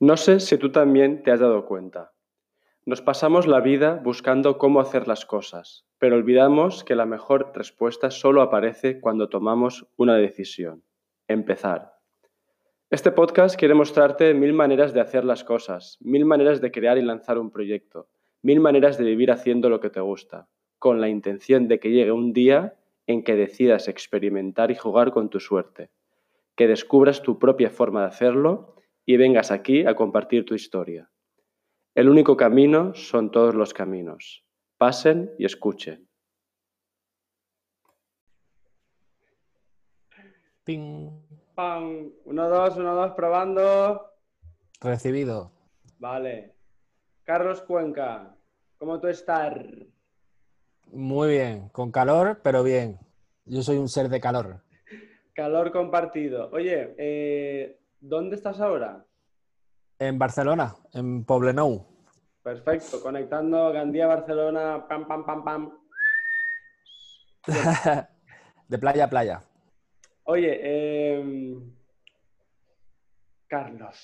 No sé si tú también te has dado cuenta. Nos pasamos la vida buscando cómo hacer las cosas, pero olvidamos que la mejor respuesta solo aparece cuando tomamos una decisión. Empezar. Este podcast quiere mostrarte mil maneras de hacer las cosas, mil maneras de crear y lanzar un proyecto, mil maneras de vivir haciendo lo que te gusta, con la intención de que llegue un día en que decidas experimentar y jugar con tu suerte, que descubras tu propia forma de hacerlo y vengas aquí a compartir tu historia. El único camino son todos los caminos. Pasen y escuchen. Ping. ¡Pam! Uno, dos, uno, dos, probando. Recibido. Vale. Carlos Cuenca, ¿cómo tú estás? Muy bien, con calor, pero bien. Yo soy un ser de calor. Calor compartido. Oye, eh, ¿dónde estás ahora? En Barcelona, en Poblenou. Perfecto, conectando Gandía, Barcelona, pam, pam, pam, pam. de playa a playa. Oye, em, Carlos,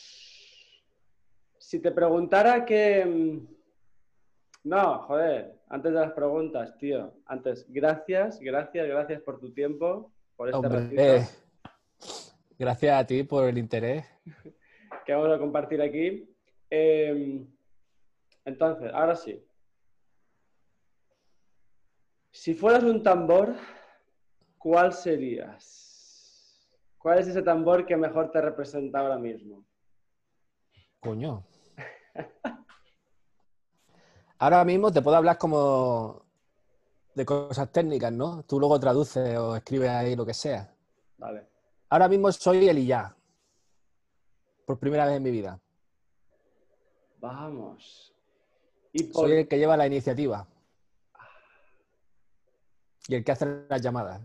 si te preguntara que... em, No, joder, antes de las preguntas, tío. Antes, gracias, gracias, gracias por tu tiempo, por este Hombre, ratito eh, gracias a ti por el interés. que vamos a compartir aquí. Em, entonces, ahora sí. Si fueras un tambor, ¿cuál serías? ¿Cuál es ese tambor que mejor te representa ahora mismo? Coño. Ahora mismo te puedo hablar como de cosas técnicas, ¿no? Tú luego traduces o escribes ahí lo que sea. Vale. Ahora mismo soy el ya. Por primera vez en mi vida. Vamos. Y por- Soy el que lleva la iniciativa. Y el que hace las llamadas.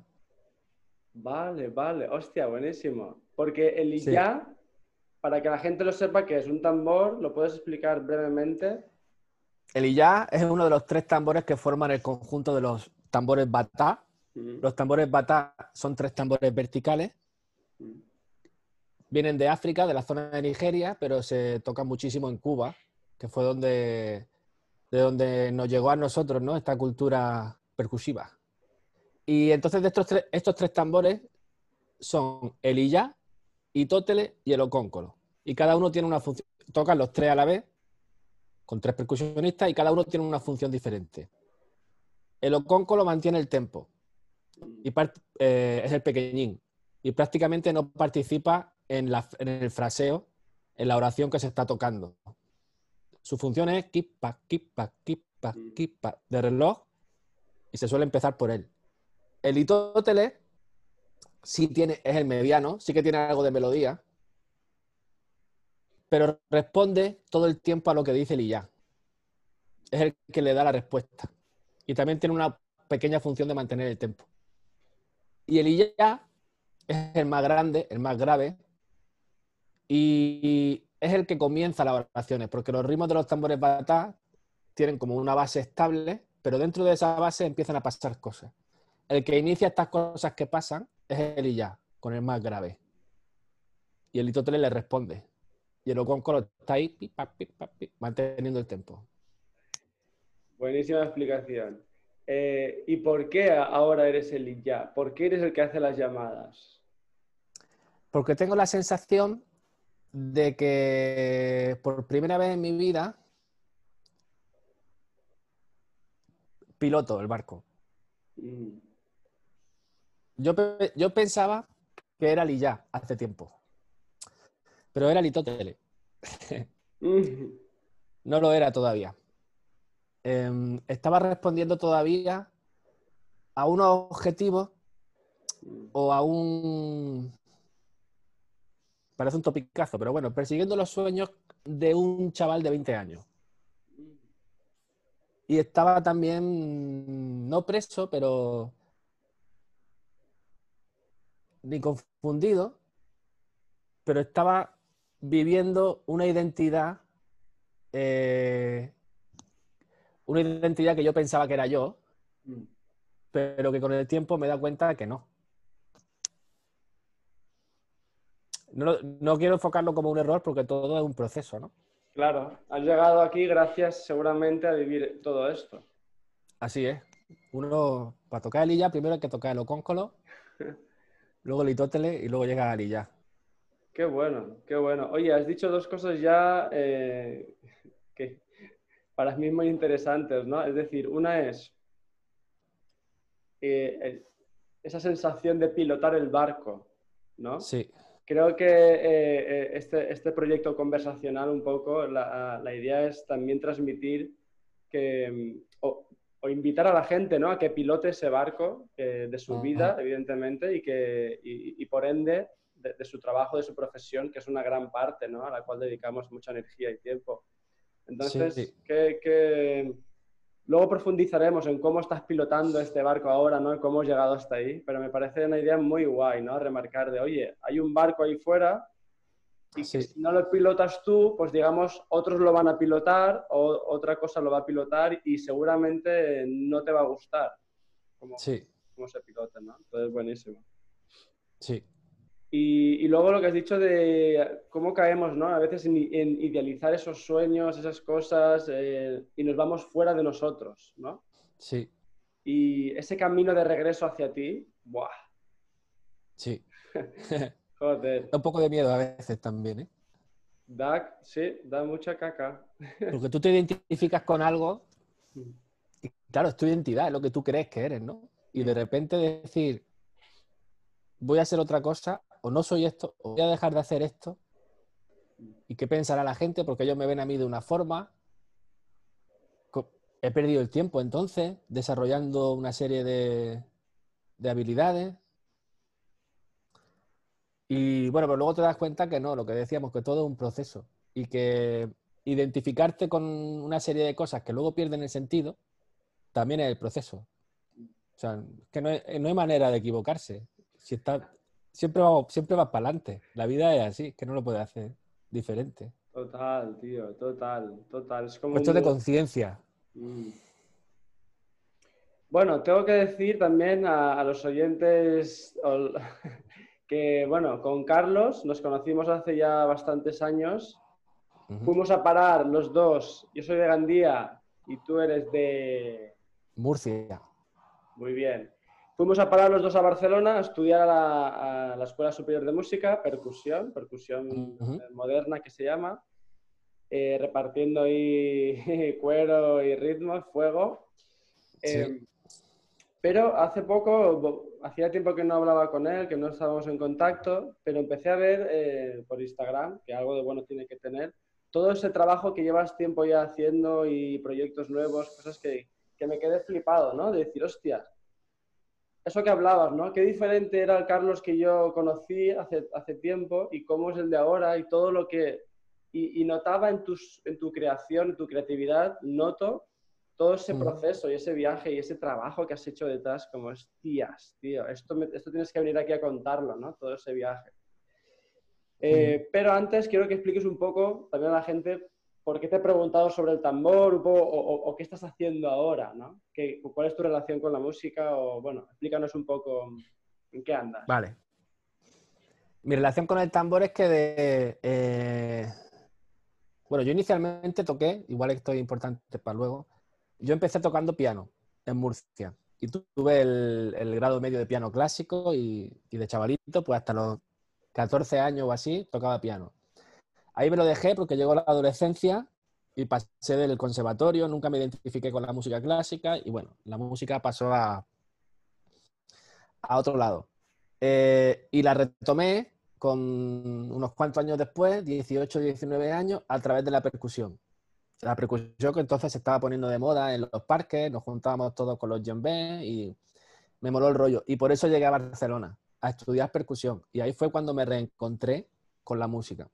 Vale, vale. Hostia, buenísimo. Porque el Sí. ya, para que la gente lo sepa que es un tambor, ¿lo puedes explicar brevemente? El Iyá es uno de los tres tambores que forman el conjunto de los tambores batá. Mm, Los tambores batá son tres tambores verticales. Vienen de África, de la zona de Nigeria, pero se tocan muchísimo en Cuba, que fue donde, de donde nos llegó a nosotros ¿no? esta cultura percusiva. Y entonces de estos tres, estos tres tambores son el Iyá, Itótele y el Ocóncolo. Y cada uno tiene una función. Tocan los tres a la vez, con tres percusionistas, y cada uno tiene una función diferente. El Ocóncolo mantiene el tempo y eh, es el pequeñín y prácticamente no participa en, el fraseo, en la oración que se está tocando. Su función es kipa, kipa, kipa, kipa de reloj y se suele empezar por él. El itótele sí tiene, es el mediano, sí que tiene algo de melodía, pero responde todo el tiempo a lo que dice el ya. Es el que le da la respuesta. Y también tiene una pequeña función de mantener el tempo. Y el ya es el más grande, el más grave, y es el que comienza las oraciones, porque los ritmos de los tambores batá tienen como una base estable, pero dentro de esa base empiezan a pasar cosas. El que inicia estas cosas que pasan es el ya, con el más grave. Y el itótele le responde. Y el ocóncolo está ahí, manteniendo el tempo. Buenísima explicación. Eh, ¿Y por qué ahora eres el ya? ¿Por qué eres el que hace las llamadas? Porque tengo la sensación de que por primera vez en mi vida piloto el barco. Mm, Yo, yo pensaba que era ya hace tiempo. Pero era el itótele. mm, No lo era todavía. Em, estaba respondiendo todavía a unos objetivos mm. o a un... Parece un topicazo, pero bueno, persiguiendo los sueños de un chaval de 20 años. Y estaba también, no preso, pero ni confundido, pero estaba viviendo una identidad, eh, una identidad que yo pensaba que era yo, Mm. pero que con el tiempo me da cuenta que no. No, quiero enfocarlo como un error porque todo es un proceso, ¿no? Claro, has llegado aquí gracias seguramente a vivir todo esto. Así es. Uno, para tocar el Illa, primero hay que tocar el Ocóncolo, luego el Itótele y luego llega al Illa. Qué bueno, qué bueno. Oye, has dicho dos cosas ya eh, que para mí muy interesantes, ¿no? Es decir, una es eh, esa sensación de pilotar el barco, ¿no? Sí. Creo que eh, este, este, proyecto conversacional un poco, la, idea es también transmitir que, o, invitar a la gente ¿no? a que pilote ese barco de su vida, evidentemente, y que y por ende de, su trabajo, de su profesión, que es una gran parte, ¿no? A la cual dedicamos mucha energía y tiempo. Entonces, Que, luego profundizaremos en cómo estás pilotando este barco ahora, ¿no? Y cómo has llegado hasta ahí, pero me parece una idea muy guay, ¿no? Remarcar de, oye, hay un barco ahí fuera y si no lo pilotas tú, pues digamos, otros lo van a pilotar o otra cosa lo va a pilotar y seguramente no te va a gustar cómo, cómo se pilota, ¿no? Entonces, buenísimo. Sí, y, luego lo que has dicho de cómo caemos, ¿no? A veces en, idealizar esos sueños, esas cosas, eh, y nos vamos fuera de nosotros, ¿no? Sí. Y ese camino de regreso hacia ti, ¡buah! Sí. Joder. Da un poco de miedo a veces también, ¿eh? Da, sí, da mucha caca. Porque tú te identificas con algo mm. y claro, es tu identidad, es lo que tú crees que eres, ¿no? Y de repente decir, voy a hacer otra cosa o no soy esto, o voy a dejar de hacer esto. ¿Y qué pensará la gente? Porque ellos me ven a mí de una forma. He perdido el tiempo entonces desarrollando una serie de, habilidades. Y bueno, pero luego te das cuenta que no, lo que decíamos, que todo es un proceso y que identificarte con una serie de cosas que luego pierden el sentido, también es el proceso. O sea, que no, no hay manera de equivocarse. Si está, siempre va, siempre va para adelante. La vida es así, que no lo puede hacer diferente. Total, tío, total, total. Es como Cuestión de conciencia. Mm. Bueno, tengo que decir también a, los oyentes que, bueno, con Carlos nos conocimos hace ya bastantes años. Fuimos a parar los dos. Yo soy de Gandía y tú eres de... Murcia. Muy bien. Fuimos a parar los dos a Barcelona a estudiar a la, Escuela Superior de Música, percusión, percusión moderna que se llama, eh, repartiendo ahí cuero y ritmo, fuego. Eh, pero hace poco, hacía tiempo que no hablaba con él, que no estábamos en contacto, pero empecé a ver eh, por Instagram, que algo de bueno tiene que tener, todo ese trabajo que llevas tiempo ya haciendo y proyectos nuevos, cosas que, que me quedé flipado, ¿no? De decir, hostia, eso que hablabas, ¿no? Qué diferente era el Carlos que yo conocí hace, hace tiempo y cómo es el de ahora y todo lo que... Y, notaba en, tus, en tu creación, en tu creatividad, noto todo ese proceso y ese viaje y ese trabajo que has hecho detrás, como es, tías, tío, esto, esto tienes que venir aquí a contarlo, ¿no? Todo ese viaje. Eh, pero antes quiero que expliques un poco también a la gente por qué te he preguntado sobre el tambor o, qué estás haciendo ahora, ¿no? ¿Cuál es tu relación con la música? O, bueno, explícanos un poco en qué andas. Vale. Mi relación con el tambor es que de... Eh, bueno, yo inicialmente toqué, igual esto es importante para luego, yo empecé tocando piano en Murcia y tuve el, grado medio de piano clásico y, y de chavalito, pues hasta los 14 años o así, tocaba piano. Ahí me lo dejé porque llegó la adolescencia y pasé del conservatorio, nunca me identifiqué con la música clásica y bueno, la música pasó a, a otro lado. Eh, y la retomé con unos cuantos años después, 18, 19 años, a través de la percusión. La percusión que entonces se estaba poniendo de moda en los parques, nos juntábamos todos con los djembés y me moló el rollo. Y por eso llegué a Barcelona a estudiar percusión. Y ahí fue cuando me reencontré con la música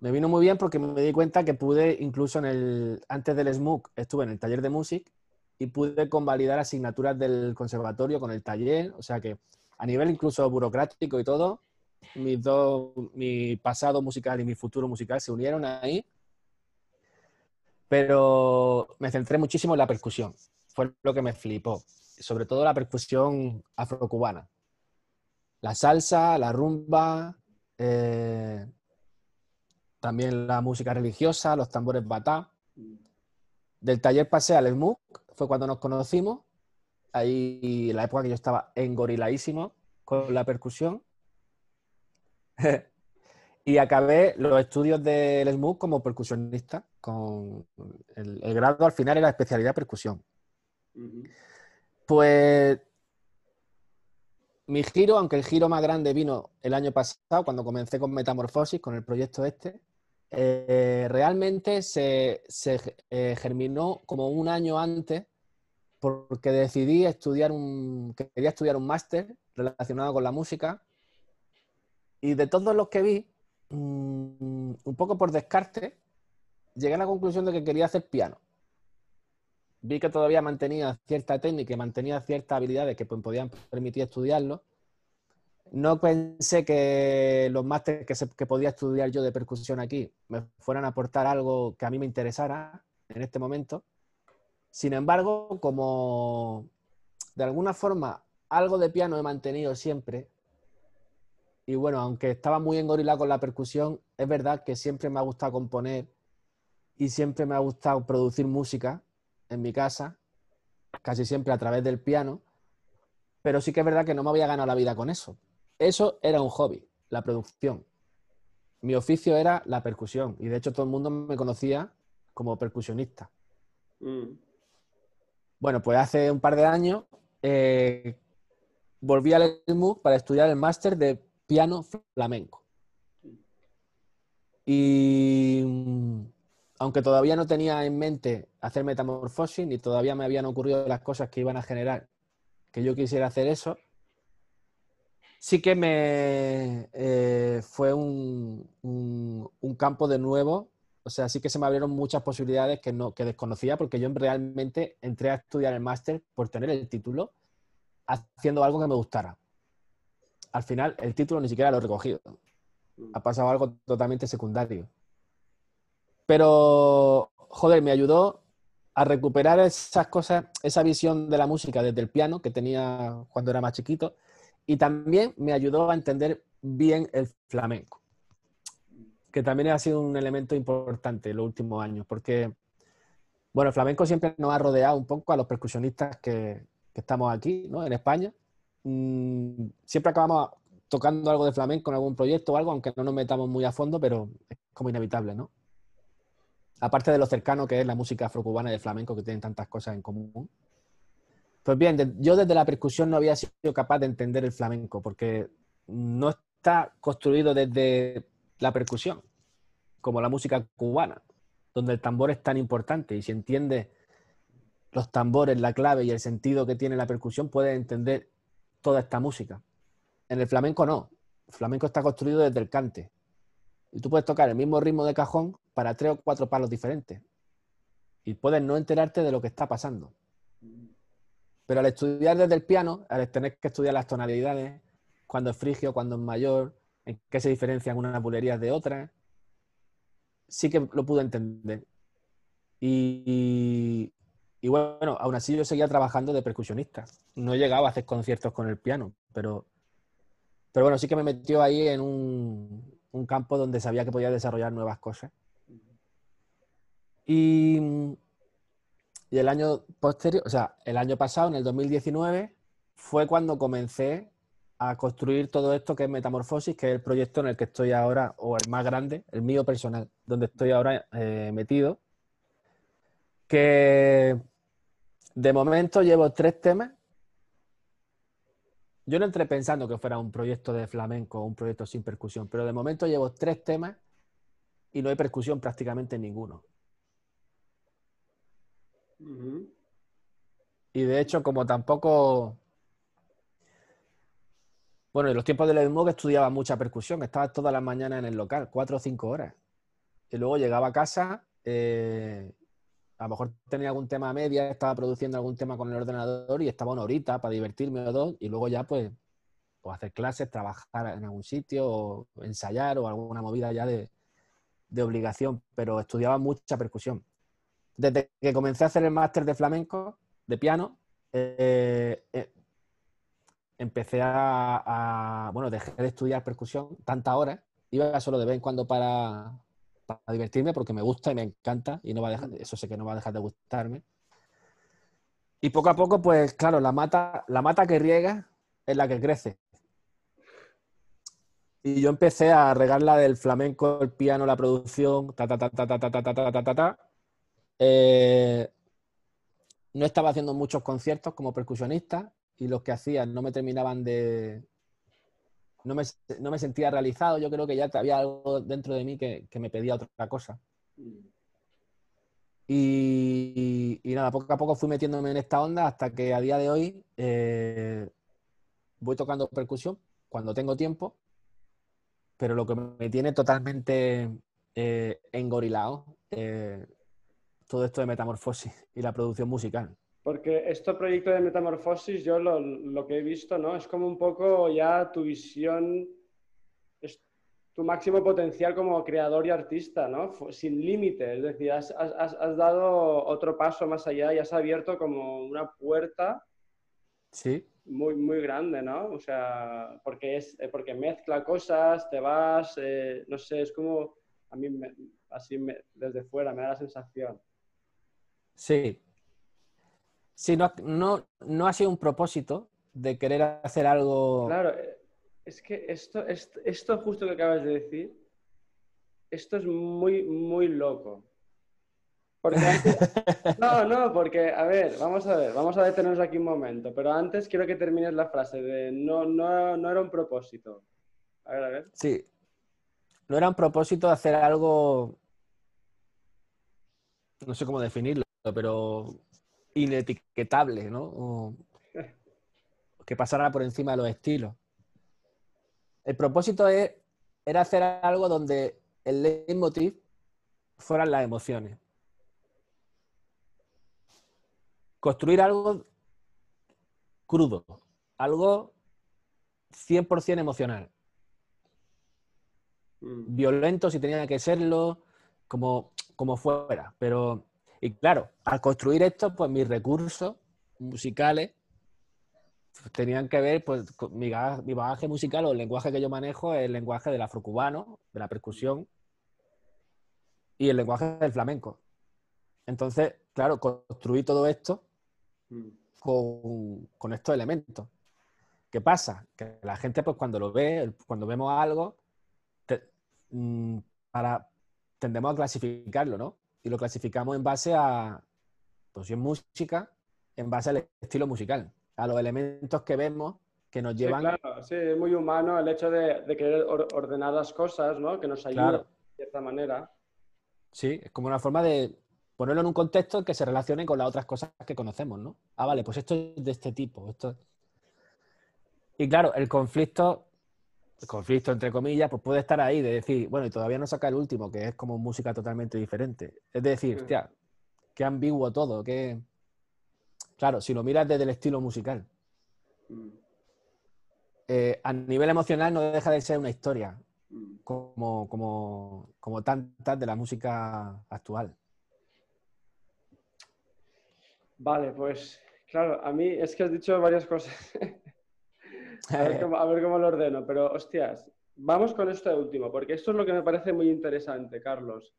me vino muy bien porque me di cuenta que pude, incluso en el, antes del SMUC, estuve en el taller de música y pude convalidar asignaturas del conservatorio con el taller. O sea que a nivel incluso burocrático y todo, mis mi pasado musical y mi futuro musical se unieron ahí. Pero me centré muchísimo en la percusión. Fue lo que me flipó. Sobre todo la percusión afrocubana. La salsa, la rumba, eh, también la música religiosa, los tambores batá. Del taller pasé al SMUC, fue cuando nos conocimos. Ahí la época que yo estaba engoriladísimo con la percusión. y acabé los estudios del SMUC como percusionista. Con el, grado al final era especialidad percusión. Pues mi giro, aunque el giro más grande vino el año pasado, cuando comencé con Metamorfosis, con el proyecto este, eh, realmente se, eh, germinó como un año antes porque decidí estudiar un, quería estudiar un máster relacionado con la música y de todos los que vi, mm, un poco por descarte, llegué a la conclusión de que quería hacer piano. Vi que todavía mantenía cierta técnica y mantenía ciertas habilidades que pues, podían permitir estudiarlo no pensé que los másteres que, podía estudiar yo de percusión aquí me fueran a aportar algo que a mí me interesara en este momento. Sin embargo, como de alguna forma algo de piano he mantenido siempre, y bueno, aunque estaba muy engorilado con la percusión, es verdad que siempre me ha gustado componer y siempre me ha gustado producir música en mi casa, casi siempre a través del piano, pero sí que es verdad que no me había ganado la vida con eso. Eso era un hobby, la producción. Mi oficio era la percusión y de hecho todo el mundo me conocía como percusionista. Mm. Bueno, pues hace un par de años eh, volví al ESMU para estudiar el máster de piano flamenco. Y mm, aunque todavía no tenía en mente hacer metamorfosis, ni todavía me habían ocurrido las cosas que iban a generar que yo quisiera hacer eso, sí que me eh, fue un, campo de nuevo. O sea, sí que se me abrieron muchas posibilidades que, no, que desconocía porque yo realmente entré a estudiar el máster por tener el título haciendo algo que me gustara. Al final, el título ni siquiera lo he recogido. Mm. Ha pasado algo totalmente secundario. Pero, joder, me ayudó a recuperar esas cosas, esa visión de la música desde el piano que tenía cuando era más chiquito y también me ayudó a entender bien el flamenco, que también ha sido un elemento importante en los últimos años, porque, bueno, el flamenco siempre nos ha rodeado un poco a los percusionistas que, estamos aquí, ¿no? En España. Mm, siempre acabamos tocando algo de flamenco en algún proyecto o algo, aunque no nos metamos muy a fondo, pero es como inevitable, ¿no? Aparte de lo cercano que es la música afrocubana y el flamenco, que tienen tantas cosas en común. Pues bien, yo desde la percusión no había sido capaz de entender el flamenco porque no está construido desde la percusión, como la música cubana, donde el tambor es tan importante y si entiende los tambores, la clave y el sentido que tiene la percusión, puedes entender toda esta música. En el flamenco no. El flamenco está construido desde el cante. Y tú puedes tocar el mismo ritmo de cajón para tres o cuatro palos diferentes. Y puedes no enterarte de lo que está pasando. Pero al estudiar desde el piano, al tener que estudiar las tonalidades, cuando es frigio, cuando es mayor, en qué se diferencian unas bulerías de otras, sí que lo pude entender. Y, bueno, aún así yo seguía trabajando de percusionista. No llegaba a hacer conciertos con el piano, pero, pero bueno, sí que me metió ahí en un, un campo donde sabía que podía desarrollar nuevas cosas. Y y el año posterior, o sea, el año pasado, en el 2019, fue cuando comencé a construir todo esto que es Metamorfosis, que es el proyecto en el que estoy ahora, o el más grande, el mío personal, donde estoy ahora eh, metido. Que de momento llevo tres temas. Yo no entré pensando que fuera un proyecto de flamenco un proyecto sin percusión, pero de momento llevo tres temas y no hay percusión prácticamente en ninguno. Y de hecho, como tampoco. Bueno, en los tiempos del que estudiaba mucha percusión, estaba todas las mañanas en el local, cuatro o cinco horas. Y luego llegaba a casa, eh, a lo mejor tenía algún tema a media, estaba produciendo algún tema con el ordenador y estaba una horita para divertirme o dos, y luego ya pues, pues hacer clases, trabajar en algún sitio, o ensayar o alguna movida ya de, de obligación, pero estudiaba mucha percusión desde que comencé a hacer el máster de flamenco, de piano, eh, eh, empecé a, bueno, dejé de estudiar percusión tantas horas iba solo de vez en cuando para, para divertirme porque me gusta y me encanta y no va a dejar, eso sé que no va a dejar de gustarme. Y poco a poco, pues claro, la mata, la mata que riega es la que crece. Y yo empecé a regarla del flamenco, el piano, la producción, ta, ta, ta, ta, ta, ta, ta, ta, ta, ta, ta. Eh, no estaba haciendo muchos conciertos como percusionista y los que hacía no me terminaban de... No me, no me sentía realizado, yo creo que ya había algo dentro de mí que, que me pedía otra cosa. Y, y, nada, poco a poco fui metiéndome en esta onda hasta que a día de hoy eh, voy tocando percusión cuando tengo tiempo, pero lo que me tiene totalmente eh, engorilado, todo esto de metamorfosis y la producción musical. Porque este proyecto de metamorfosis, yo lo, lo, que he visto, ¿no? Es como un poco ya tu visión, es tu máximo potencial como creador y artista, ¿no? Sin límite, es decir, has, has, has, dado otro paso más allá y has abierto como una puerta sí. muy, muy grande, ¿no? O sea, porque, es, porque mezcla cosas, te vas, eh, no sé, es como, a mí me, así me, desde fuera me da la sensación. Sí, Sí, no, no, no ha sido un propósito de querer hacer algo. Claro, es que esto, esto, esto justo que acabas de decir, esto es muy, muy loco. Porque antes... No, no, porque, a ver, vamos a ver, vamos a detenernos aquí un momento, pero antes quiero que termines la frase de no, no, no era un propósito. A ver, a ver. Sí, no era un propósito de hacer algo, no sé cómo definirlo, pero inetiquetable, ¿no? O que pasara por encima de los estilos. El propósito es, era hacer algo donde el leitmotiv fueran las emociones. Construir algo crudo, algo 100% emocional. Mm. Violento si tenía que serlo, como, como fuera, pero y claro, al construir esto, pues mis recursos musicales tenían que ver, pues mi, mi bagaje musical o el lenguaje que yo manejo es el lenguaje del afrocubano, de la percusión y el lenguaje del flamenco. Entonces, claro, construí todo esto mm. con, con, estos elementos. ¿Qué pasa? Que la gente, pues cuando lo ve, cuando vemos algo, te, mmm, para, tendemos a clasificarlo, ¿no? Y lo clasificamos en base a, pues si es música, en base al estilo musical, a los elementos que vemos que nos llevan... Sí, claro, sí, es muy humano el hecho de, de querer ordenar las cosas, ¿no? Que nos ayuda Claro. de cierta manera. Sí, es como una forma de ponerlo en un contexto que se relacione con las otras cosas que conocemos, ¿no? Ah, vale, pues esto es de este tipo. Esto... Y claro, el conflicto, conflicto entre comillas, pues puede estar ahí de decir, bueno, y todavía no saca el último, que es como música totalmente diferente. Es decir, hostia, qué ambiguo todo, qué... Claro, si lo miras desde el estilo musical. Mm, eh, a nivel emocional no deja de ser una historia, mm. como, como, como tantas de la música actual. Vale, pues claro, a mí es que has dicho varias cosas. a, ver cómo, a ver cómo lo ordeno, pero hostias, vamos con esto de último, porque esto es lo que me parece muy interesante, Carlos.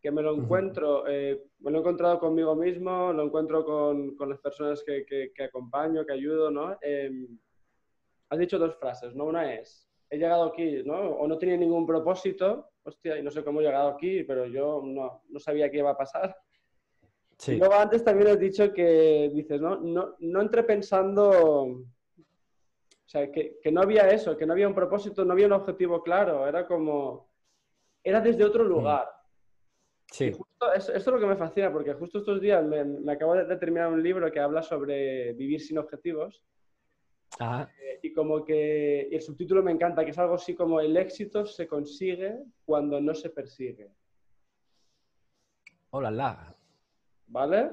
Que me lo encuentro, eh, me lo he encontrado conmigo mismo, lo encuentro con, con las personas que, que- que acompaño, que ayudo, ¿no? Eh, has dicho dos frases, ¿no? Una es, he llegado aquí, ¿no? O no tenía ningún propósito, hostia, y no sé cómo he llegado aquí, pero yo no, no sabía qué iba a pasar. Y Sí, luego antes también has dicho que dices, ¿no? No, no entré pensando, sea, que, que no había eso, que no había un propósito, no había un objetivo claro, era como, era desde otro lugar. Y sí, justo esto es lo que me fascina, porque justo estos días me, me acabo de, de terminar un libro que habla sobre vivir sin objetivos ajá, eh, y como que y el subtítulo me encanta, que es algo así como el éxito se consigue cuando no se persigue. hola, la. ¿Vale?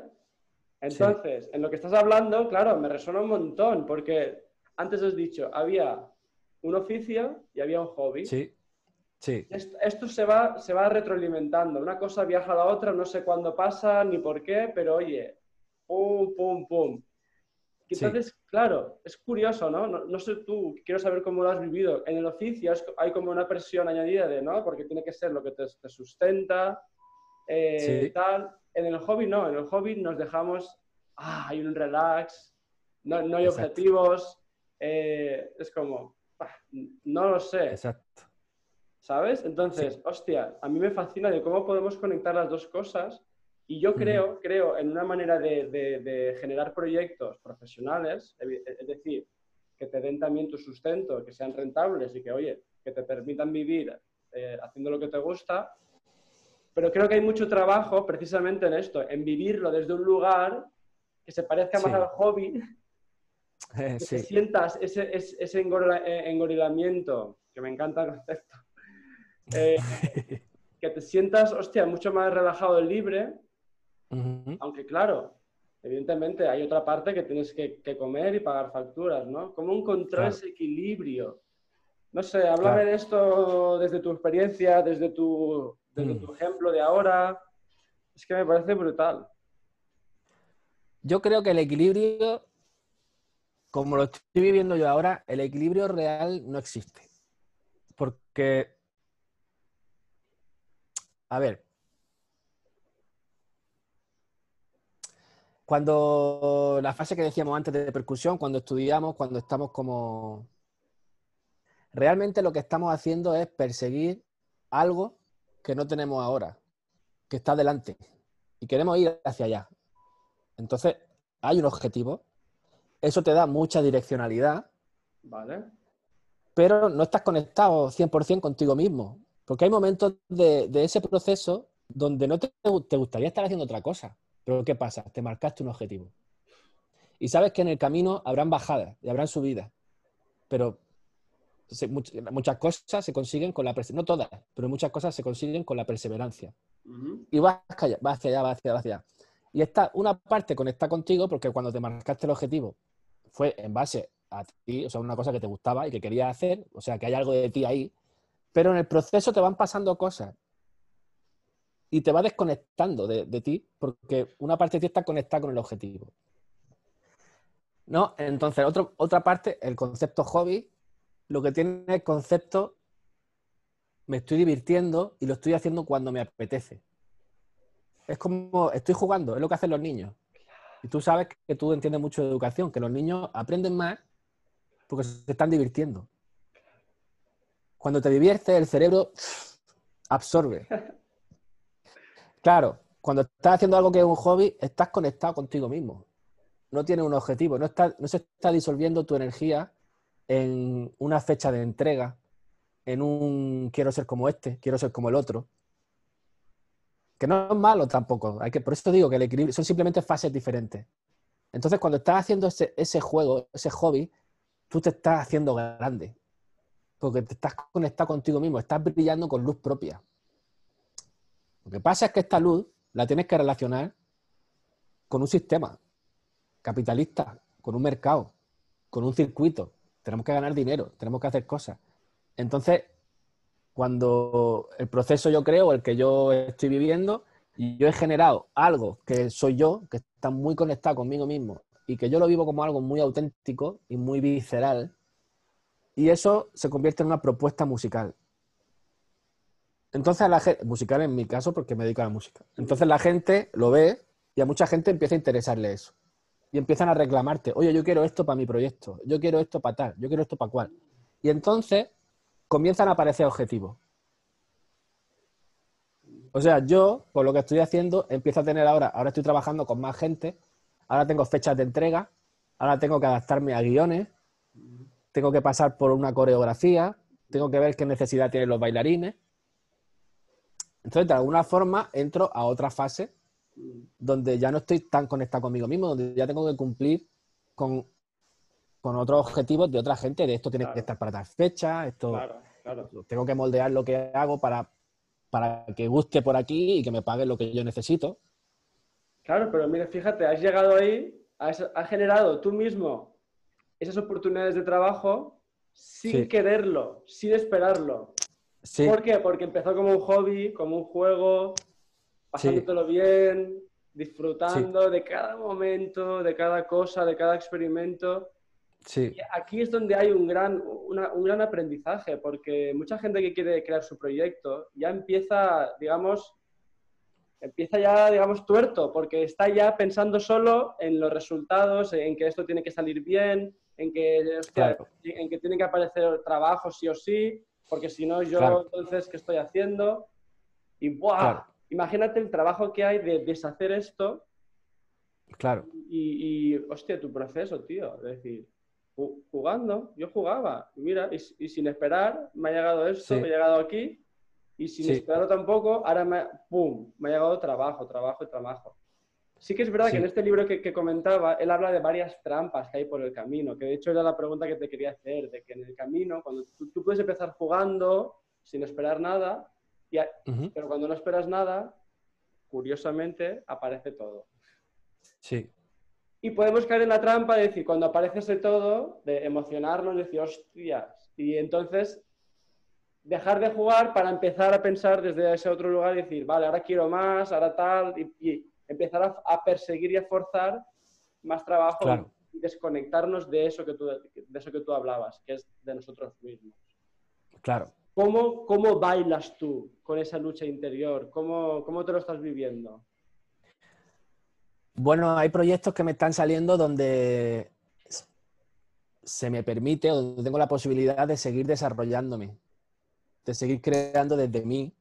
Entonces, en lo que estás hablando, claro, me resuena un montón, porque antes has dicho, había un oficio y había un hobby. Sí, sí, Esto, esto se, va, se va retroalimentando. Una cosa viaja a la otra, no sé cuándo pasa ni por qué, pero oye, pum, pum, pum. entonces, claro, es curioso, ¿no? ¿no? sé tú, quiero saber cómo lo has vivido. En el oficio hay como una presión añadida de, ¿no? Porque tiene que ser lo que te, sustenta, eh, tal. En el hobby no, en el hobby nos dejamos, ah, hay un relax, no, no hay objetivos, eh, es como, no lo sé. Exacto. ¿Sabes? Entonces, hostia, a mí me fascina de cómo podemos conectar las dos cosas y yo creo, creo en una manera de, generar proyectos profesionales, es decir, que te den también tu sustento, que sean rentables y que, oye, que te permitan vivir eh, haciendo lo que te gusta. Pero creo que hay mucho trabajo precisamente en esto, en vivirlo desde un lugar que se parezca más al hobby, que sientas ese, ese, eh, engorilamiento, que me encanta el concepto, eh, que te sientas, hostia, mucho más relajado y libre aunque claro, evidentemente hay otra parte que tienes que, comer y pagar facturas, ¿no? ¿Cómo encontrar ese equilibrio? No sé, háblame de esto desde tu experiencia, desde tu, desde tu mm. ejemplo de ahora. Es que me parece brutal. Yo creo que el equilibrio, como lo estoy viviendo yo ahora, el equilibrio real no existe. Porque, a ver, Cuando la fase que decíamos antes de percusión, cuando estudiamos, cuando estamos como... Realmente lo que estamos haciendo es perseguir algo que no tenemos ahora, que está delante, y queremos ir hacia allá. Entonces, hay un objetivo, eso te da mucha direccionalidad, ¿vale? Pero no estás conectado 100% contigo mismo, porque hay momentos de, ese proceso donde no te gustaría estar haciendo otra cosa. Pero ¿qué pasa? Te marcaste un objetivo. Y sabes que en el camino habrán bajadas y habrán subidas. Pero muchas cosas se consiguen con la perseverancia. No todas, pero muchas cosas se consiguen con la perseverancia. Y vas, hacia allá, vas hacia allá, vas hacia allá. Y está una parte conecta contigo porque cuando te marcaste el objetivo fue en base a ti, o sea, una cosa que te gustaba y que querías hacer, o sea, que hay algo de ti ahí, pero en el proceso te van pasando cosas y te va desconectando de, ti porque una parte de ti está conectada con el objetivo. ¿No? Entonces, otra parte, el concepto hobby, lo que tiene el concepto me estoy divirtiendo y lo estoy haciendo cuando me apetece. Es como estoy jugando, es lo que hacen los niños. Y tú sabes que tú entiendes mucho de educación, que los niños aprenden más porque se están divirtiendo. Cuando te diviertes, el cerebro absorbe. Claro, cuando estás haciendo algo que es un hobby, estás conectado contigo mismo. No tienes un objetivo, no, no se está disolviendo tu energía en una fecha de entrega, en un quiero ser como este, quiero ser como el otro. Que no es malo tampoco. Hay que, por eso digo que el equilibrio son simplemente fases diferentes. Entonces, cuando estás haciendo ese, ese juego, ese hobby, tú te estás haciendo grande. Porque te estás conectado contigo mismo, estás brillando con luz propia. Lo que pasa es que esta luz la tienes que relacionar con un sistema capitalista, con un mercado, con un circuito. Tenemos que ganar dinero, tenemos que hacer cosas. Entonces, cuando el proceso yo creo, el que yo estoy viviendo, yo he generado algo que soy yo, que está muy conectado conmigo mismo y que yo lo vivo como algo muy auténtico y muy visceral, y eso se convierte en una propuesta musical. Entonces la gente, musical en mi caso porque me dedico a la música. Entonces la gente lo ve y a mucha gente empieza a interesarle eso. Y empiezan a reclamarte, oye, yo quiero esto para mi proyecto, yo quiero esto para tal, yo quiero esto para cual. Y entonces comienzan a aparecer objetivos. O sea, yo, por lo que estoy haciendo, empiezo a tener ahora, ahora estoy trabajando con más gente, ahora tengo fechas de entrega, ahora tengo que adaptarme a guiones, tengo que pasar por una coreografía, tengo que ver qué necesidad tienen los bailarines, entonces, de alguna forma, entro a otra fase donde ya no estoy tan conectado conmigo mismo, donde ya tengo que cumplir con, con otros objetivos de otra gente, de esto tiene que estar para tal fecha, esto tengo que moldear lo que hago para, para que guste por aquí y que me pague lo que yo necesito. Claro, pero mira, fíjate, has llegado ahí, has, generado tú mismo esas oportunidades de trabajo sin quererlo, sin esperarlo. ¿Por qué? Porque empezó como un hobby, como un juego, pasándotelo bien, disfrutando de cada momento, de cada cosa, de cada experimento. Sí. Y aquí es donde hay un gran, una- un gran aprendizaje, porque mucha gente que quiere crear su proyecto ya empieza, digamos, empieza ya, digamos, tuerto, porque está ya pensando solo en los resultados, en que esto tiene que salir bien, en que, hostia, Claro. en que tienen que aparecer trabajos sí o sí, porque si no, yo Claro. entonces, ¿qué estoy haciendo? Y ¡buah! Claro. Imagínate el trabajo que hay de deshacer esto Claro. y, y, hostia, tu proceso, tío. Es decir, jugando, yo jugaba, y mira, y, y sin esperar, me ha llegado esto, Sí. me he llegado aquí, y sin Sí. esperarlo tampoco, ahora me, ¡pum! Me ha llegado trabajo, trabajo y trabajo. Sí que es verdad Sí. que en este libro que, que comentaba, él habla de varias trampas que hay por el camino, que de hecho era la pregunta que te quería hacer, de que en el camino, cuando tú, tú puedes empezar jugando sin esperar nada, y a- Ujú. pero cuando no esperas nada, curiosamente, aparece todo. Sí. Y podemos caer en la trampa de decir, cuando aparece ese todo, de emocionarnos, decir, hostias. Y entonces dejar de jugar para empezar a pensar desde ese otro lugar y decir, vale, ahora quiero más, ahora tal, y, y empezar a, a perseguir y a forzar más trabajo Claro. y desconectarnos de eso, que tú, de eso que tú hablabas, que es de nosotros mismos. Claro. ¿Cómo, cómo bailas tú con esa lucha interior? ¿Cómo, cómo te lo estás viviendo? Bueno, hay proyectos que me están saliendo donde se me permite o donde tengo la posibilidad de seguir desarrollándome, de seguir creando desde mí.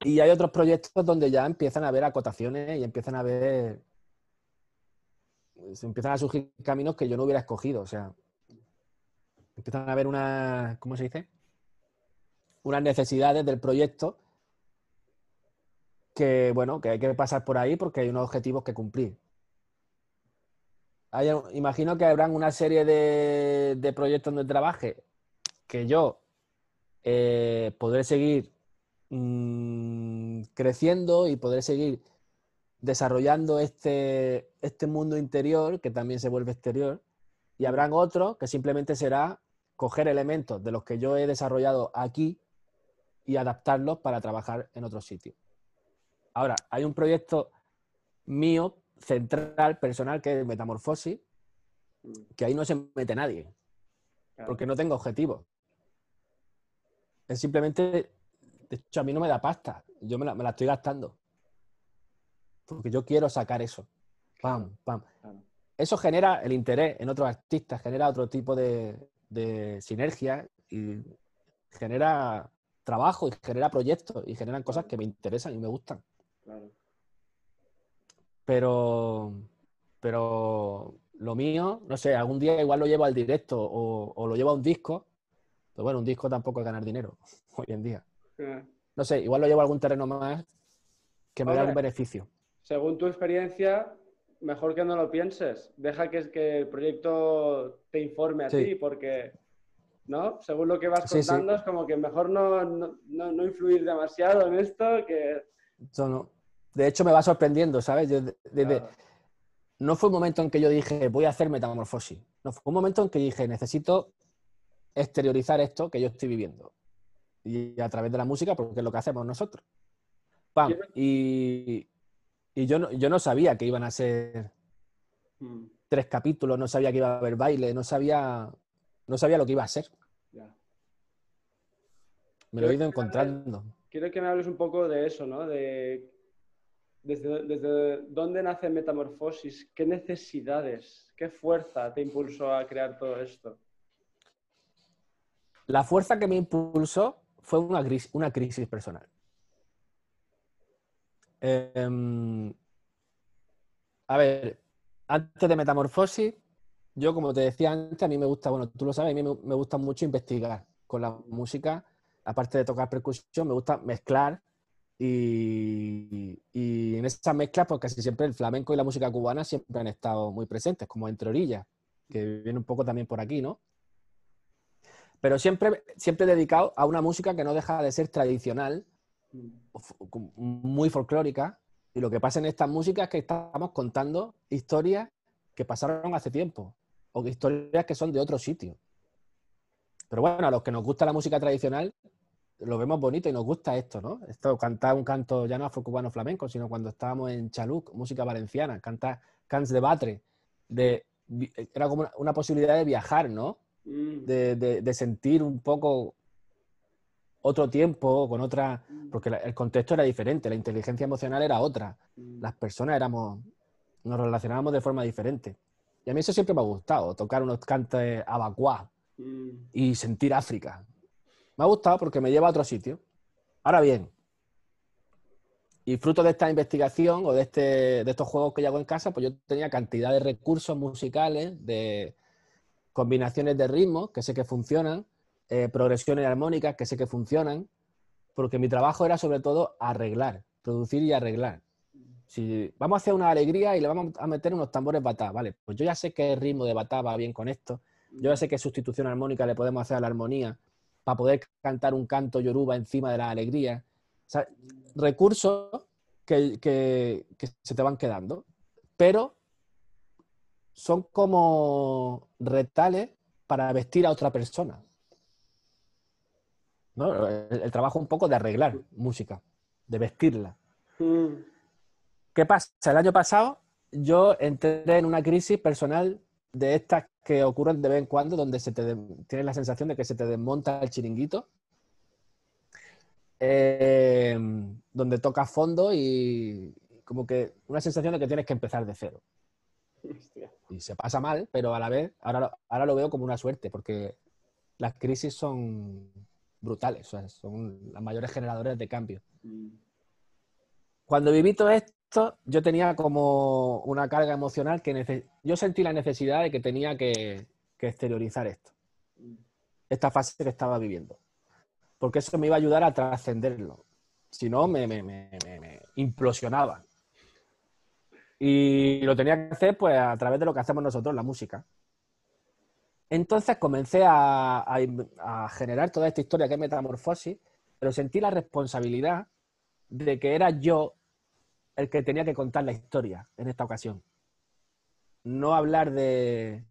Y hay otros proyectos donde ya empiezan a haber acotaciones y empiezan a haber. Se empiezan a surgir caminos que yo no hubiera escogido. O sea, empiezan a haber unas. ¿Cómo se dice? Unas necesidades del proyecto que, bueno, que hay que pasar por ahí porque hay unos objetivos que cumplir. Imagino que habrán una serie de, de proyectos donde trabaje que yo eh, podré seguir mm, creciendo y podré seguir desarrollando este, este mundo interior que también se vuelve exterior. Y habrán otros que simplemente será coger elementos de los que yo he desarrollado aquí y adaptarlos para trabajar en otros sitios. Ahora, hay un proyecto mío, central, personal, que es Metamorfosis, que ahí no se mete nadie, Claro. porque no tengo objetivos. Es simplemente, de hecho, a mí no me da pasta, yo me la, me la estoy gastando. Porque yo quiero sacar eso. Pam, pam. Claro. Eso genera el interés en otros artistas, genera otro tipo de, de sinergia y genera trabajo y genera proyectos y generan cosas que me interesan y me gustan. Claro. Pero, pero lo mío, no sé, algún día igual lo llevo al directo o, o lo llevo a un disco. Pero bueno, un disco tampoco es ganar dinero hoy en día. Eh, No sé, igual lo llevo a algún terreno más que me dé Hombre. algún beneficio. Según tu experiencia, mejor que no lo pienses. Deja que, que el proyecto te informe a Sí. ti, porque, ¿no? Según lo que vas Sí, sí. contando, es como que mejor no, no, no- no influir demasiado en esto, que... Eso no- De hecho, me va sorprendiendo, ¿sabes? Yo de- Claro, no fue un momento en que yo dije, voy a hacer metamorfosis. No, fue un momento en que dije, necesito exteriorizar esto que yo estoy viviendo. Y a través de la música, porque es lo que hacemos nosotros. Pam. Y, y yo, no, yo no sabía que iban a ser Mm, tres capítulos, no sabía que iba a haber baile, no sabía, no sabía lo que iba a ser. ya. Me lo he ido encontrando. Quiero que me hables un poco de eso, ¿no? De desde, dónde nace Metamorfosis, qué necesidades, qué fuerza te impulsó a crear todo esto. La fuerza que me impulsó fue una crisis, personal. Em, a ver, antes de Metamorfosis, yo como te decía antes, a mí me gusta, bueno, tú lo sabes, a mí me gusta mucho investigar con la música, aparte de tocar percusión, me gusta mezclar y, en esas mezclas, pues casi siempre el flamenco y la música cubana siempre han estado muy presentes, como entre orillas, que viene un poco también por aquí, ¿no? pero siempre, siempre dedicado a una música que no deja de ser tradicional, muy folclórica, y lo que pasa en estas músicas es que estamos contando historias que pasaron hace tiempo, o historias que son de otro sitio. Pero bueno, a los que nos gusta la música tradicional, lo vemos bonito y nos gusta esto, ¿no? Esto, cantar un canto ya no afro-cubano flamenco, sino cuando estábamos en Chaluc, música valenciana, cantar cants de batre, de, era como una, posibilidad de viajar, ¿no? Mm. De, sentir un poco otro tiempo, con otra, mm. porque el contexto era diferente, la inteligencia emocional era otra, mm. las personas éramos, nos relacionábamos de forma diferente. Y a mí eso siempre me ha gustado, tocar unos cantes abacuá y sentir África. Me ha gustado porque me lleva a otro sitio. Ahora bien, y fruto de esta investigación o de, este, de estos juegos que yo hago en casa, pues yo tenía cantidad de recursos musicales, de combinaciones de ritmos que sé que funcionan, eh, progresiones armónicas que sé que funcionan, porque mi trabajo era sobre todo arreglar, producir y arreglar. Si vamos a hacer una alegría y le vamos a meter unos tambores batá, vale, pues yo ya sé el ritmo de batá va bien con esto, yo ya sé qué sustitución armónica le podemos hacer a la armonía para poder cantar un canto yoruba encima de la alegría recursos que, se te van quedando, pero son como retales para vestir a otra persona. El, trabajo un poco de arreglar música, de vestirla. Mm. ¿Qué pasa? El año pasado yo entré en una crisis personal de estas que ocurren de vez en cuando, donde se te tienes la sensación de que se te desmonta el chiringuito eh, donde tocas fondo y como que una sensación de que tienes que empezar de cero. Y se pasa mal, pero a la vez, ahora, ahora lo veo como una suerte, porque las crisis son brutales, son las mayores generadores de cambio. Mm. Cuando viví todo esto, yo tenía como una carga emocional que yo sentí la necesidad de que tenía que exteriorizar esto, esta fase que estaba viviendo porque eso me iba a ayudar a trascenderlo. Si no, me, implosionaba. Y lo tenía que hacer pues a través de lo que hacemos nosotros, la música. Entonces comencé a, generar toda esta historia que es Metamorfosis, pero sentí la responsabilidad de que era yo el que tenía que contar la historia en esta ocasión. No hablar de,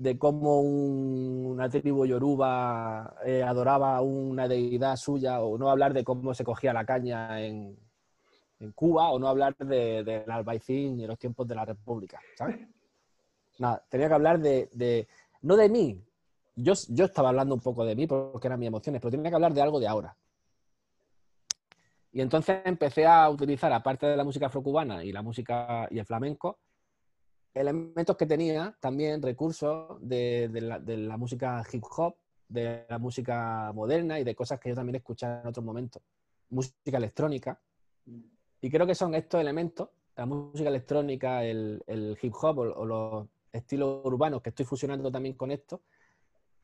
de cómo una tribu yoruba eh, adoraba una deidad suya, o no hablar de cómo se cogía la caña en, Cuba, o no hablar del de, albaicín y los tiempos de la República. Nada, tenía que hablar de, no de mí, yo, yo estaba hablando un poco de mí porque eran mis emociones, pero tenía que hablar de algo de ahora. Y entonces empecé a utilizar, aparte de la música afrocubana y la música y el flamenco, elementos que tenía también recursos de, la, música hip hop, de la música moderna y de cosas que yo también escuchaba en otros momentos. Música electrónica. Y creo que son estos elementos, la música electrónica, el, hip hop o, los estilos urbanos que estoy fusionando también con esto.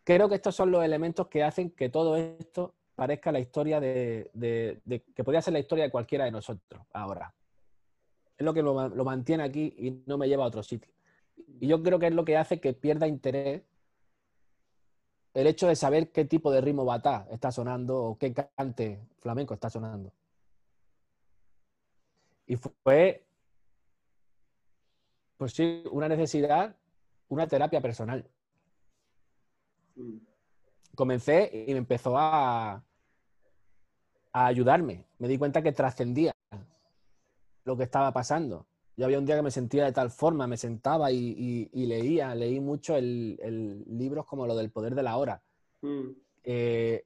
Creo que estos son los elementos que hacen que todo esto parezca la historia de, que podría ser la historia de cualquiera de nosotros ahora es lo que lo, mantiene aquí y no me lleva a otro sitio. Y yo creo que es lo que hace que pierda interés el hecho de saber qué tipo de ritmo batá está sonando o qué cante flamenco está sonando. Y fue, pues sí, una necesidad, una terapia personal. Comencé y me empezó a, a ayudarme. Me di cuenta que trascendía lo que estaba pasando. Yo había un día que me sentía de tal forma, me sentaba y, leía, leí mucho el, libros como lo del poder de la hora. Mm. Eh,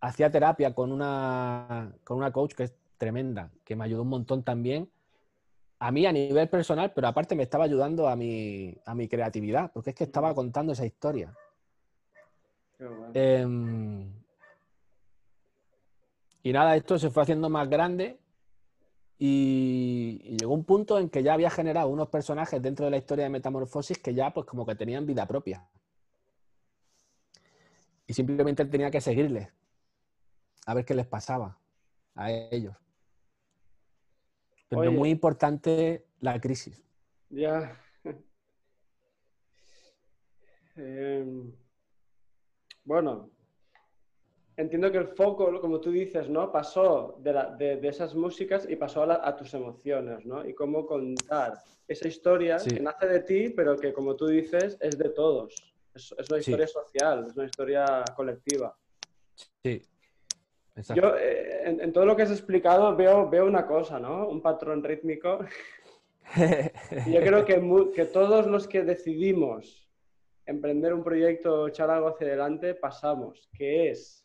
hacía terapia con una, con una coach que es tremenda, que me ayudó un montón también. A mí a nivel personal, pero aparte me estaba ayudando a mi, a mi creatividad, porque es que estaba mm. contando esa historia. Em, y nada, esto se fue haciendo más grande y, llegó un punto en que ya había generado unos personajes dentro de la historia de Metamorfosis que ya pues como que tenían vida propia. Y simplemente tenía que seguirles, a ver qué les pasaba a ellos. Pero muy importante la crisis. Ya. Em, bueno, entiendo que el foco, como tú dices, ¿no? Pasó de, esas músicas y pasó a, tus emociones, ¿no? Y cómo contar esa historia que nace de ti, pero que, como tú dices, es de todos. Es, una historia social, es una historia colectiva. Sí. Yo eh, en, todo lo que has explicado veo, veo una cosa, ¿no? Un patrón rítmico. y yo creo que, que todos los que decidimos emprender un proyecto, echar algo hacia adelante, pasamos, que es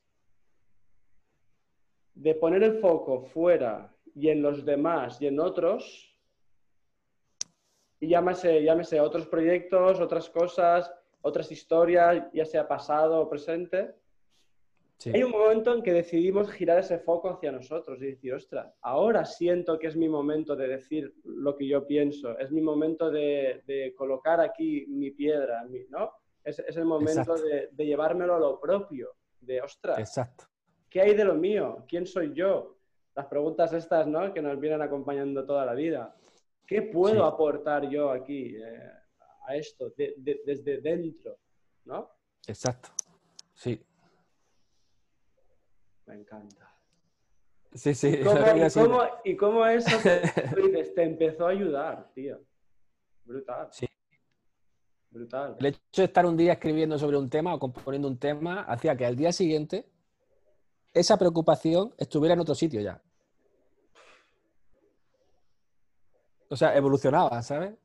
de poner el foco fuera y en los demás y en otros, y llámese, llámese otros proyectos, otras cosas, otras historias, ya sea pasado o presente, hay un momento en que decidimos girar ese foco hacia nosotros y decir, ostras, ahora siento que es mi momento de decir lo que yo pienso, es mi momento de, colocar aquí mi piedra, ¿no? Es, el momento de, llevármelo a lo propio, de, ostras, Exacto. ¿Qué hay de lo mío? ¿Quién soy yo? Las preguntas estas, ¿no? Que nos vienen acompañando toda la vida. ¿Qué puedo aportar yo aquí eh, a esto desde dentro, ¿no? Exacto, sí. Me encanta. Sí, sí. ¿Y cómo, eso te, empezó a ayudar, tío? Brutal. Sí. Brutal. El hecho de estar un día escribiendo sobre un tema o componiendo un tema hacía que al día siguiente esa preocupación estuviera en otro sitio ya. O sea, evolucionaba, ¿sabes?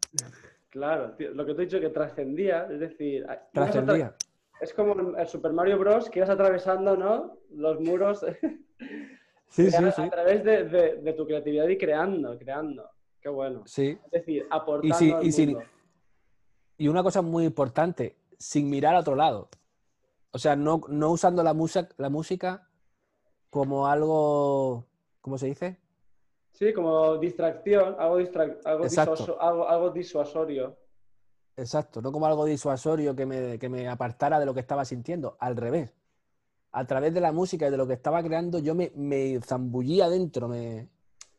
Claro, lo que te he dicho que trascendía, es decir, trascendía. Es como el Super Mario Bros. que ibas atravesando, ¿no? Los muros. Sí, sí, sí. A través de, tu creatividad y creando, creando. Qué bueno. Sí. Es decir, aportando y, y, y una cosa muy importante, sin mirar a otro lado. O sea, no, usando la, música la música como algo, ¿cómo se dice? Sí, como distracción, algo, algo, algo disuasorio. Exacto, no como algo disuasorio que me, apartara de lo que estaba sintiendo, al revés. A través de la música y de lo que estaba creando, yo me, me zambullía dentro, me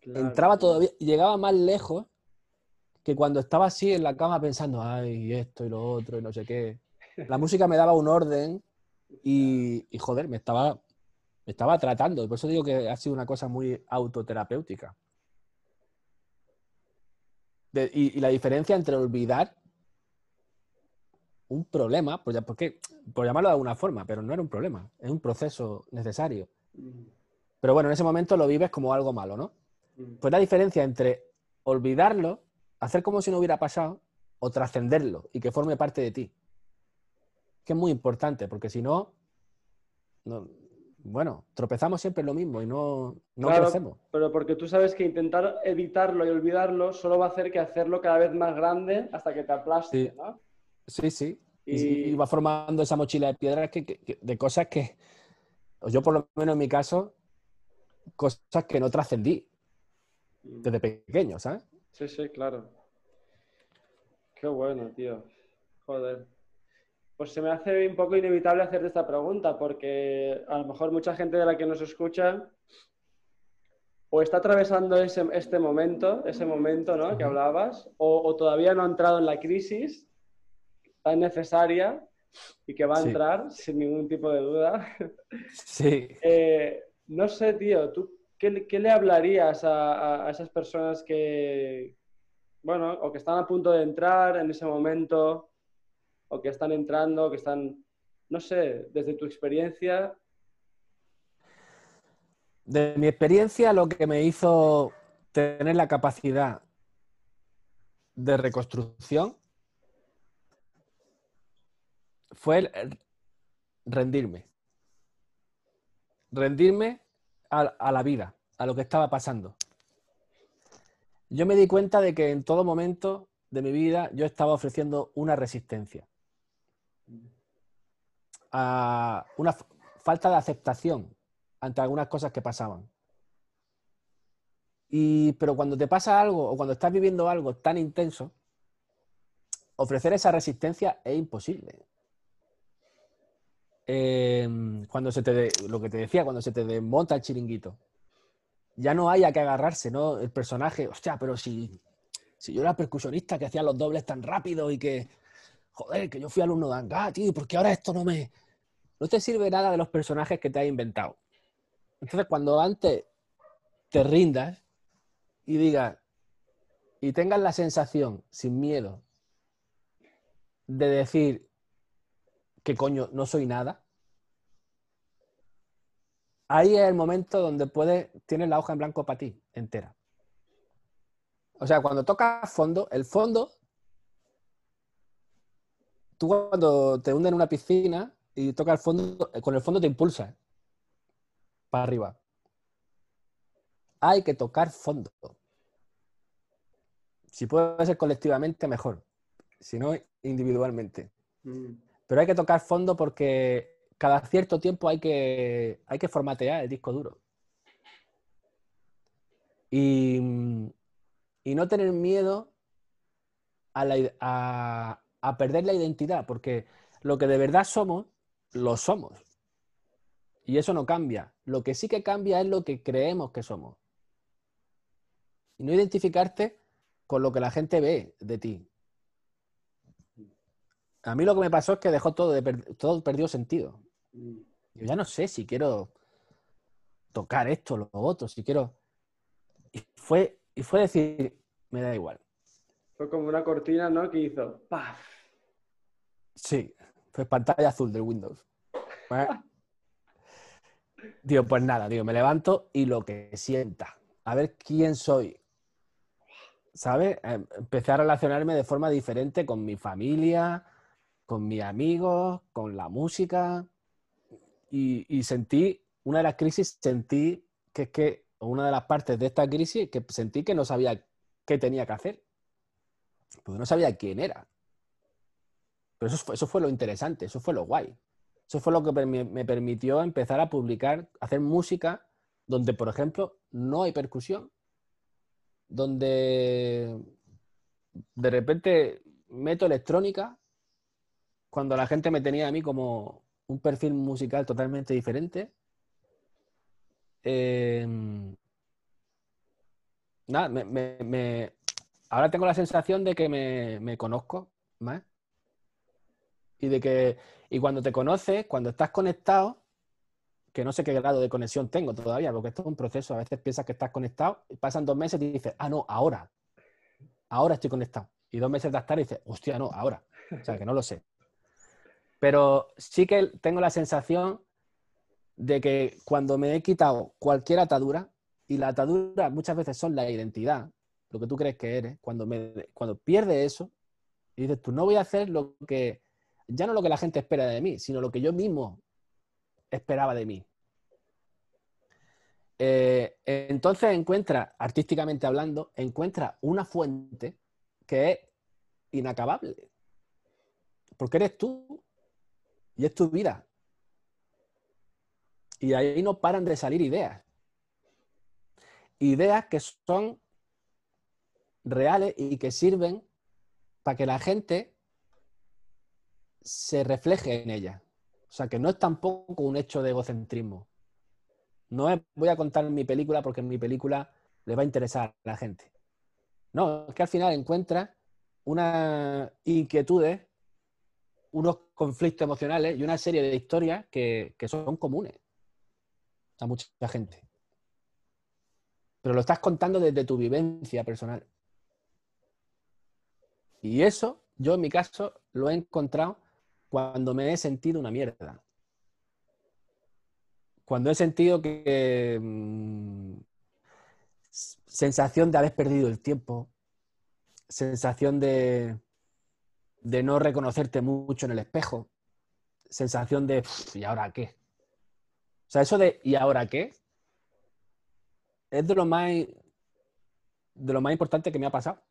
entraba todavía, llegaba más lejos que cuando estaba así en la cama pensando, ay, esto y lo otro y no sé qué. La música me daba un orden y, joder, me estaba, me estaba tratando. Por eso digo que ha sido una cosa muy autoterapéutica. y, la diferencia entre olvidar un problema, por, porque, por llamarlo de alguna forma, pero no era un problema, es un proceso necesario. Pero bueno, en ese momento lo vives como algo malo, ¿no? Pues la diferencia entre olvidarlo, hacer como si no hubiera pasado, o trascenderlo y que forme parte de ti. Que es muy importante, porque si no, bueno, tropezamos siempre en lo mismo y no, no crecemos. Pero porque tú sabes que intentar evitarlo y olvidarlo solo va a hacer que hacerlo cada vez más grande hasta que te aplaste, ¿no? Sí, sí. Y... va formando esa mochila de piedras que, de cosas que, yo por lo menos en mi caso, cosas que no trascendí desde pequeño, ¿sabes? Sí, sí, claro. Qué bueno, tío. Joder. Pues se me hace un poco inevitable hacerte esta pregunta, porque a lo mejor mucha gente de la que nos escucha o está atravesando ese, este momento, ese momento ¿no? que hablabas, o, o, todavía no ha entrado en la crisis tan necesaria y que va a entrar sin ningún tipo de duda. Sí. Eh, no sé, tío, ¿tú qué, le hablarías a, esas personas que, bueno, o que están a punto de entrar en ese momento, o que están entrando, que están, no sé, desde tu experiencia? De mi experiencia, lo que me hizo tener la capacidad de reconstrucción fue rendirme. Rendirme a, la vida, a lo que estaba pasando. Yo me di cuenta de que en todo momento de mi vida yo estaba ofreciendo una resistencia. A una falta de aceptación ante algunas cosas que pasaban. Y, pero cuando te pasa algo o cuando estás viviendo algo tan intenso, ofrecer esa resistencia es imposible. Em, cuando se te, lo que te decía, cuando se te desmonta el chiringuito, ya no hay a qué agarrarse, ¿no? El personaje, hostia, pero si, si yo era percusionista que hacía los dobles tan rápido y que, joder, que yo fui alumno de Angá, tío, porque ahora esto no me... No te sirve nada de los personajes que te has inventado. Entonces, cuando antes te rindas y digas, y tengas la sensación, sin miedo, de decir, que coño, no soy nada, ahí es el momento donde puedes, tienes la hoja en blanco para ti, entera. O sea, cuando tocas fondo, el fondo, tú cuando te hundes en una piscina y tocas el fondo, con el fondo te impulsa para arriba. Hay que tocar fondo. Si puede ser colectivamente, mejor. Si no, individualmente. Mm. Pero hay que tocar fondo porque cada cierto tiempo hay que, hay que formatear el disco duro. Y, no tener miedo a, a perder la identidad, porque lo que de verdad somos, lo somos. Y eso no cambia. Lo que sí que cambia es lo que creemos que somos. Y no identificarte con lo que la gente ve de ti. A mí lo que me pasó es que dejó todo, de todo perdió sentido. Yo ya no sé si quiero tocar esto, lo otro, si quiero. Y fue, y fue decir, me da igual. Fue como una cortina, ¿no? Que hizo ¡paf! Sí, fue pantalla azul del Windows. Digo, pues nada, digo, me levanto y lo que sienta. A ver quién soy. ¿Sabes? Em, empecé a relacionarme de forma diferente con mi familia, con mis amigos, con la música. Y, sentí, una de las crisis, sentí que es que, una de las partes de esta crisis, que sentí que no sabía qué tenía que hacer. Porque no sabía quién era. Pero eso eso fue lo interesante, eso fue lo guay. Eso fue lo que me permitió empezar a publicar, hacer música donde, por ejemplo, no hay percusión, donde de repente meto electrónica cuando la gente me tenía a mí como un perfil musical totalmente diferente. Em, nada, me, ahora tengo la sensación de que me, conozco más. Y de que, y cuando te conoces, cuando estás conectado, que no sé qué grado de conexión tengo todavía, porque esto es un proceso. A veces piensas que estás conectado, pasan dos meses y dices, ah, no, ahora. Ahora estoy conectado. Y dos meses más tarde dices, hostia, no, ahora. O sea, que no lo sé. Pero sí que tengo la sensación de que cuando me he quitado cualquier atadura, y la atadura muchas veces son la identidad, lo que tú crees que eres, cuando, me, cuando pierdes eso, y dices, tú no voy a hacer lo que, ya no lo que la gente espera de mí, sino lo que yo mismo esperaba de mí. Eh, entonces encuentra, artísticamente hablando, encuentra una fuente que es inacabable. Porque eres tú. Y es tu vida. Y ahí no paran de salir ideas. Ideas que son reales y que sirven para que la gente se refleje en ellas. O sea, que no es tampoco un hecho de egocentrismo. No es voy a contar mi película porque mi película le va a interesar a la gente. No, es que al final encuentra unas inquietudes unos conflictos emocionales y una serie de historias que, son comunes a mucha gente. Pero lo estás contando desde tu vivencia personal. Y eso, yo en mi caso, lo he encontrado cuando me he sentido una mierda. Cuando he sentido que... Mm, sensación de haber perdido el tiempo, sensación de, de no reconocerte mucho en el espejo, sensación de, ¿y ahora qué? O sea, eso de, ¿y ahora qué? Es de lo más, de lo más importante que me ha pasado.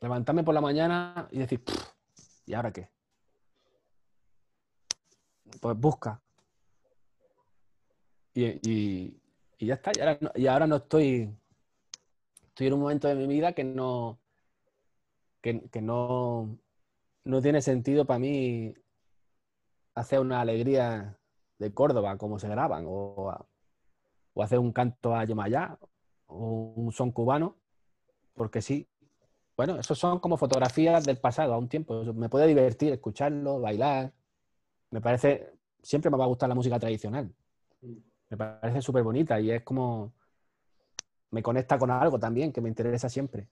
Levantarme por la mañana y decir, ¿y ahora qué? Pues busca. Y, ya está. Y ahora, y ahora no estoy. Estoy en un momento de mi vida que no que, no, no tiene sentido para mí hacer una alegría de Córdoba como se graban, o, o hacer un canto a Yemayá, o un son cubano, porque sí. Bueno, esos son como fotografías del pasado, a un tiempo. Me puede divertir escucharlo, bailar. Me parece, siempre me va a gustar la música tradicional. Me parece súper bonita y es como, me conecta con algo también que me interesa siempre.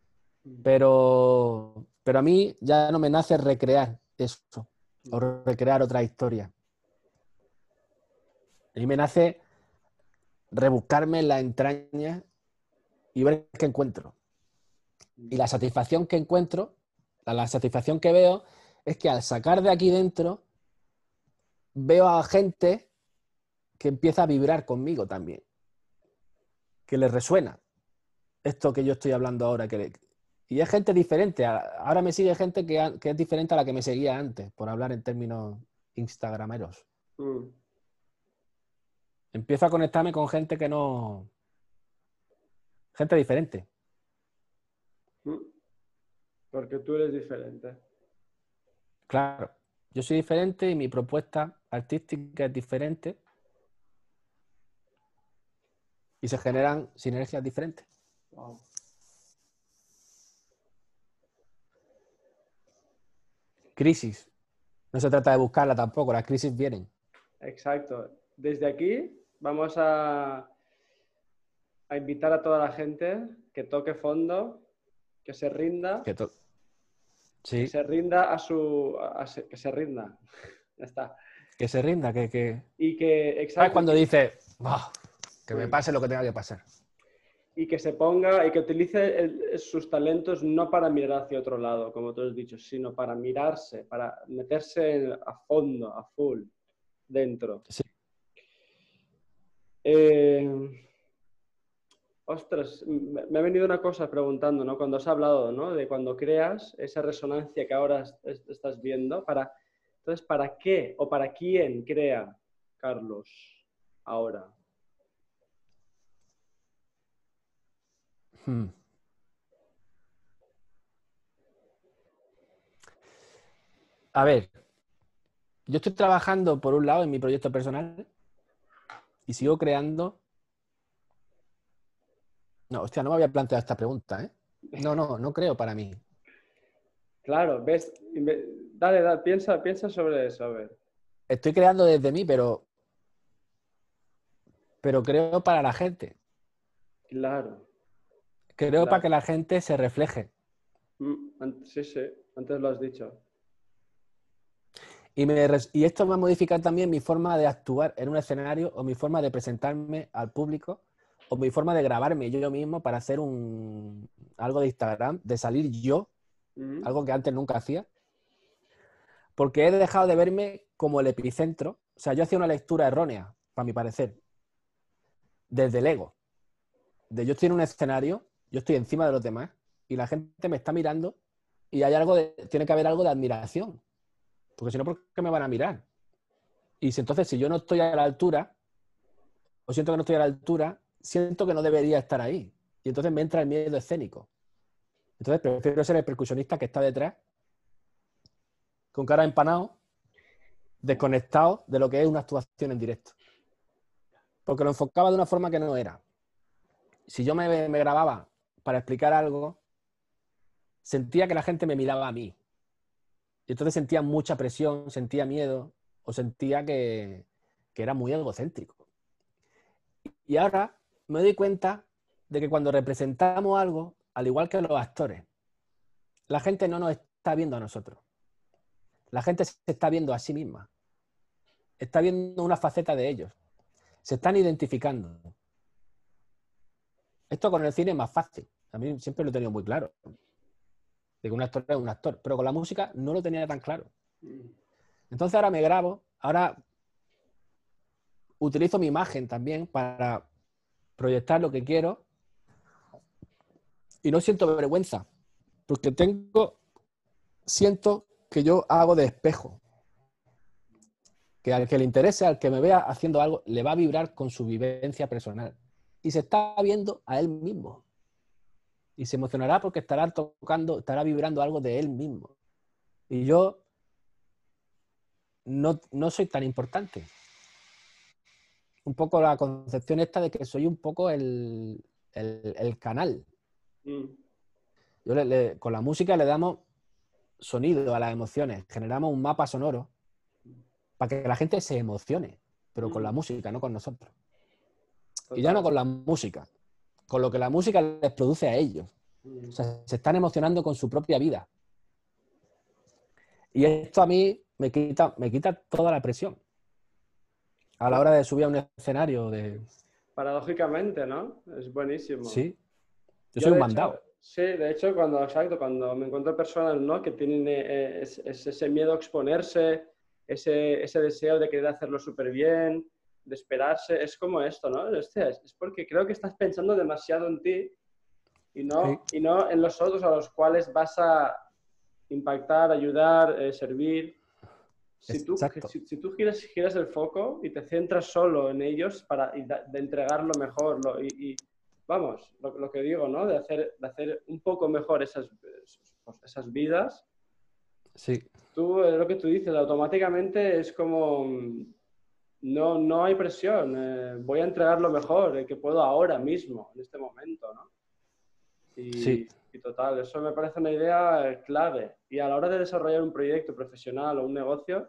Pero, pero a mí ya no me nace recrear eso o recrear otra historia. A mí me nace rebuscarme en la entraña y ver qué encuentro. Y la satisfacción que encuentro, la satisfacción que veo, es que al sacar de aquí dentro, veo a gente que empieza a vibrar conmigo también. Que le resuena esto que yo estoy hablando ahora. Que Y es gente diferente. Ahora me sigue gente que, es diferente a la que me seguía antes, por hablar en términos instagrameros. Mm. Empiezo a conectarme con gente que no. Gente diferente. Mm. Porque tú eres diferente. Claro, yo soy diferente y mi propuesta artística es diferente. Y se generan sinergias diferentes. Crisis. No se trata de buscarla tampoco, las crisis vienen. Exacto. Desde aquí vamos a, a invitar a toda la gente que toque fondo, que se rinda. Que, se rinda a su. que se rinda. ya está. Que se rinda, que. que... Y que. Exacto. cuando dice, que me pase lo que tenga que pasar? y que se ponga y que utilice sus talentos no para mirar hacia otro lado, como tú has dicho, sino para mirarse, para meterse a fondo, a full, dentro. Sí. Eh, ostras, me ha venido una cosa preguntando, ¿no? Cuando has hablado, ¿no? De cuando creas esa resonancia que ahora estás viendo, para, entonces, ¿para qué o para quién crea Carlos ahora? Hmm. A ver, yo estoy trabajando por un lado en mi proyecto personal y sigo creando. No, hostia, no me había planteado esta pregunta, ¿eh? No, no, no creo para mí. Claro, ves, dale, dale, piensa, piensa sobre eso, a ver. Estoy creando desde mí, pero. Pero creo para la gente. Claro. Creo para que la gente se refleje. Mm, sí, sí, antes lo has dicho. Y, y esto va a modificar también mi forma de actuar en un escenario o mi forma de presentarme al público o mi forma de grabarme yo mismo para hacer un algo de Instagram, de salir yo, algo que antes nunca hacía. Porque he dejado de verme como el epicentro. O sea, yo hacía una lectura errónea, para mi parecer, desde el ego. De yo estoy en un escenario yo estoy encima de los demás y la gente me está mirando y hay algo de, tiene que haber algo de admiración. Porque si no, ¿por qué me van a mirar? Y si entonces, si yo no estoy a la altura, o siento que no estoy a la altura, siento que no debería estar ahí. Y entonces me entra el miedo escénico. Entonces prefiero ser el percusionista que está detrás, con cara empanado, desconectado de lo que es una actuación en directo. Porque lo enfocaba de una forma que no era. Si yo me, me grababa para explicar algo, sentía que la gente me miraba a mí. Y entonces sentía mucha presión, sentía miedo o sentía que, era muy egocéntrico. Y ahora me doy cuenta de que cuando representamos algo, al igual que los actores, la gente no nos está viendo a nosotros. La gente se está viendo a sí misma. Está viendo una faceta de ellos. Se están identificando. Esto con el cine es más fácil. A mí siempre lo he tenido muy claro. De que un actor es un actor. Pero con la música no lo tenía tan claro. Entonces ahora me grabo, ahora utilizo mi imagen también para proyectar lo que quiero y no siento vergüenza, porque tengo, siento que yo hago de espejo, que al que le interese, al que me vea haciendo algo, le va a vibrar con su vivencia personal y se está viendo a él mismo y se emocionará porque estará tocando, estará vibrando algo de él mismo. Y yo no, soy tan importante. Un poco la concepción esta de que soy un poco el, canal. Mm. Yo con la música le damos sonido a las emociones, generamos un mapa sonoro para que la gente se emocione, pero con la mm. música, no con nosotros. Y ya no con la música, con lo que la música les produce a ellos. O sea, se están emocionando con su propia vida. Y esto a mí me quita, me quita toda la presión. a la hora de subir a un escenario. De... Paradójicamente, ¿no? Es buenísimo. Sí. Yo, soy un mandado. Sí, de hecho, cuando, exacto, cuando me encuentro personas ¿no? que tienen eh, ese miedo a exponerse, ese, ese deseo de querer hacerlo súper bien, de esperarse, es como esto, ¿no? es porque creo que estás pensando demasiado en ti y no, y no en los otros a los cuales vas a impactar, ayudar, eh, servir. Si tú, si, tú giras, giras, el foco y te centras solo en ellos para de, entregar lo mejor y, vamos, lo, que digo, ¿no? De hacer, de hacer un poco mejor esas, esas vidas. Sí. Tú, lo que tú dices, automáticamente es como, no, no hay presión, eh, voy a entregar lo mejor que puedo ahora mismo, en este momento, ¿no? Y, sí. y total, eso me parece una idea clave. Y a la hora de desarrollar un proyecto profesional o un negocio,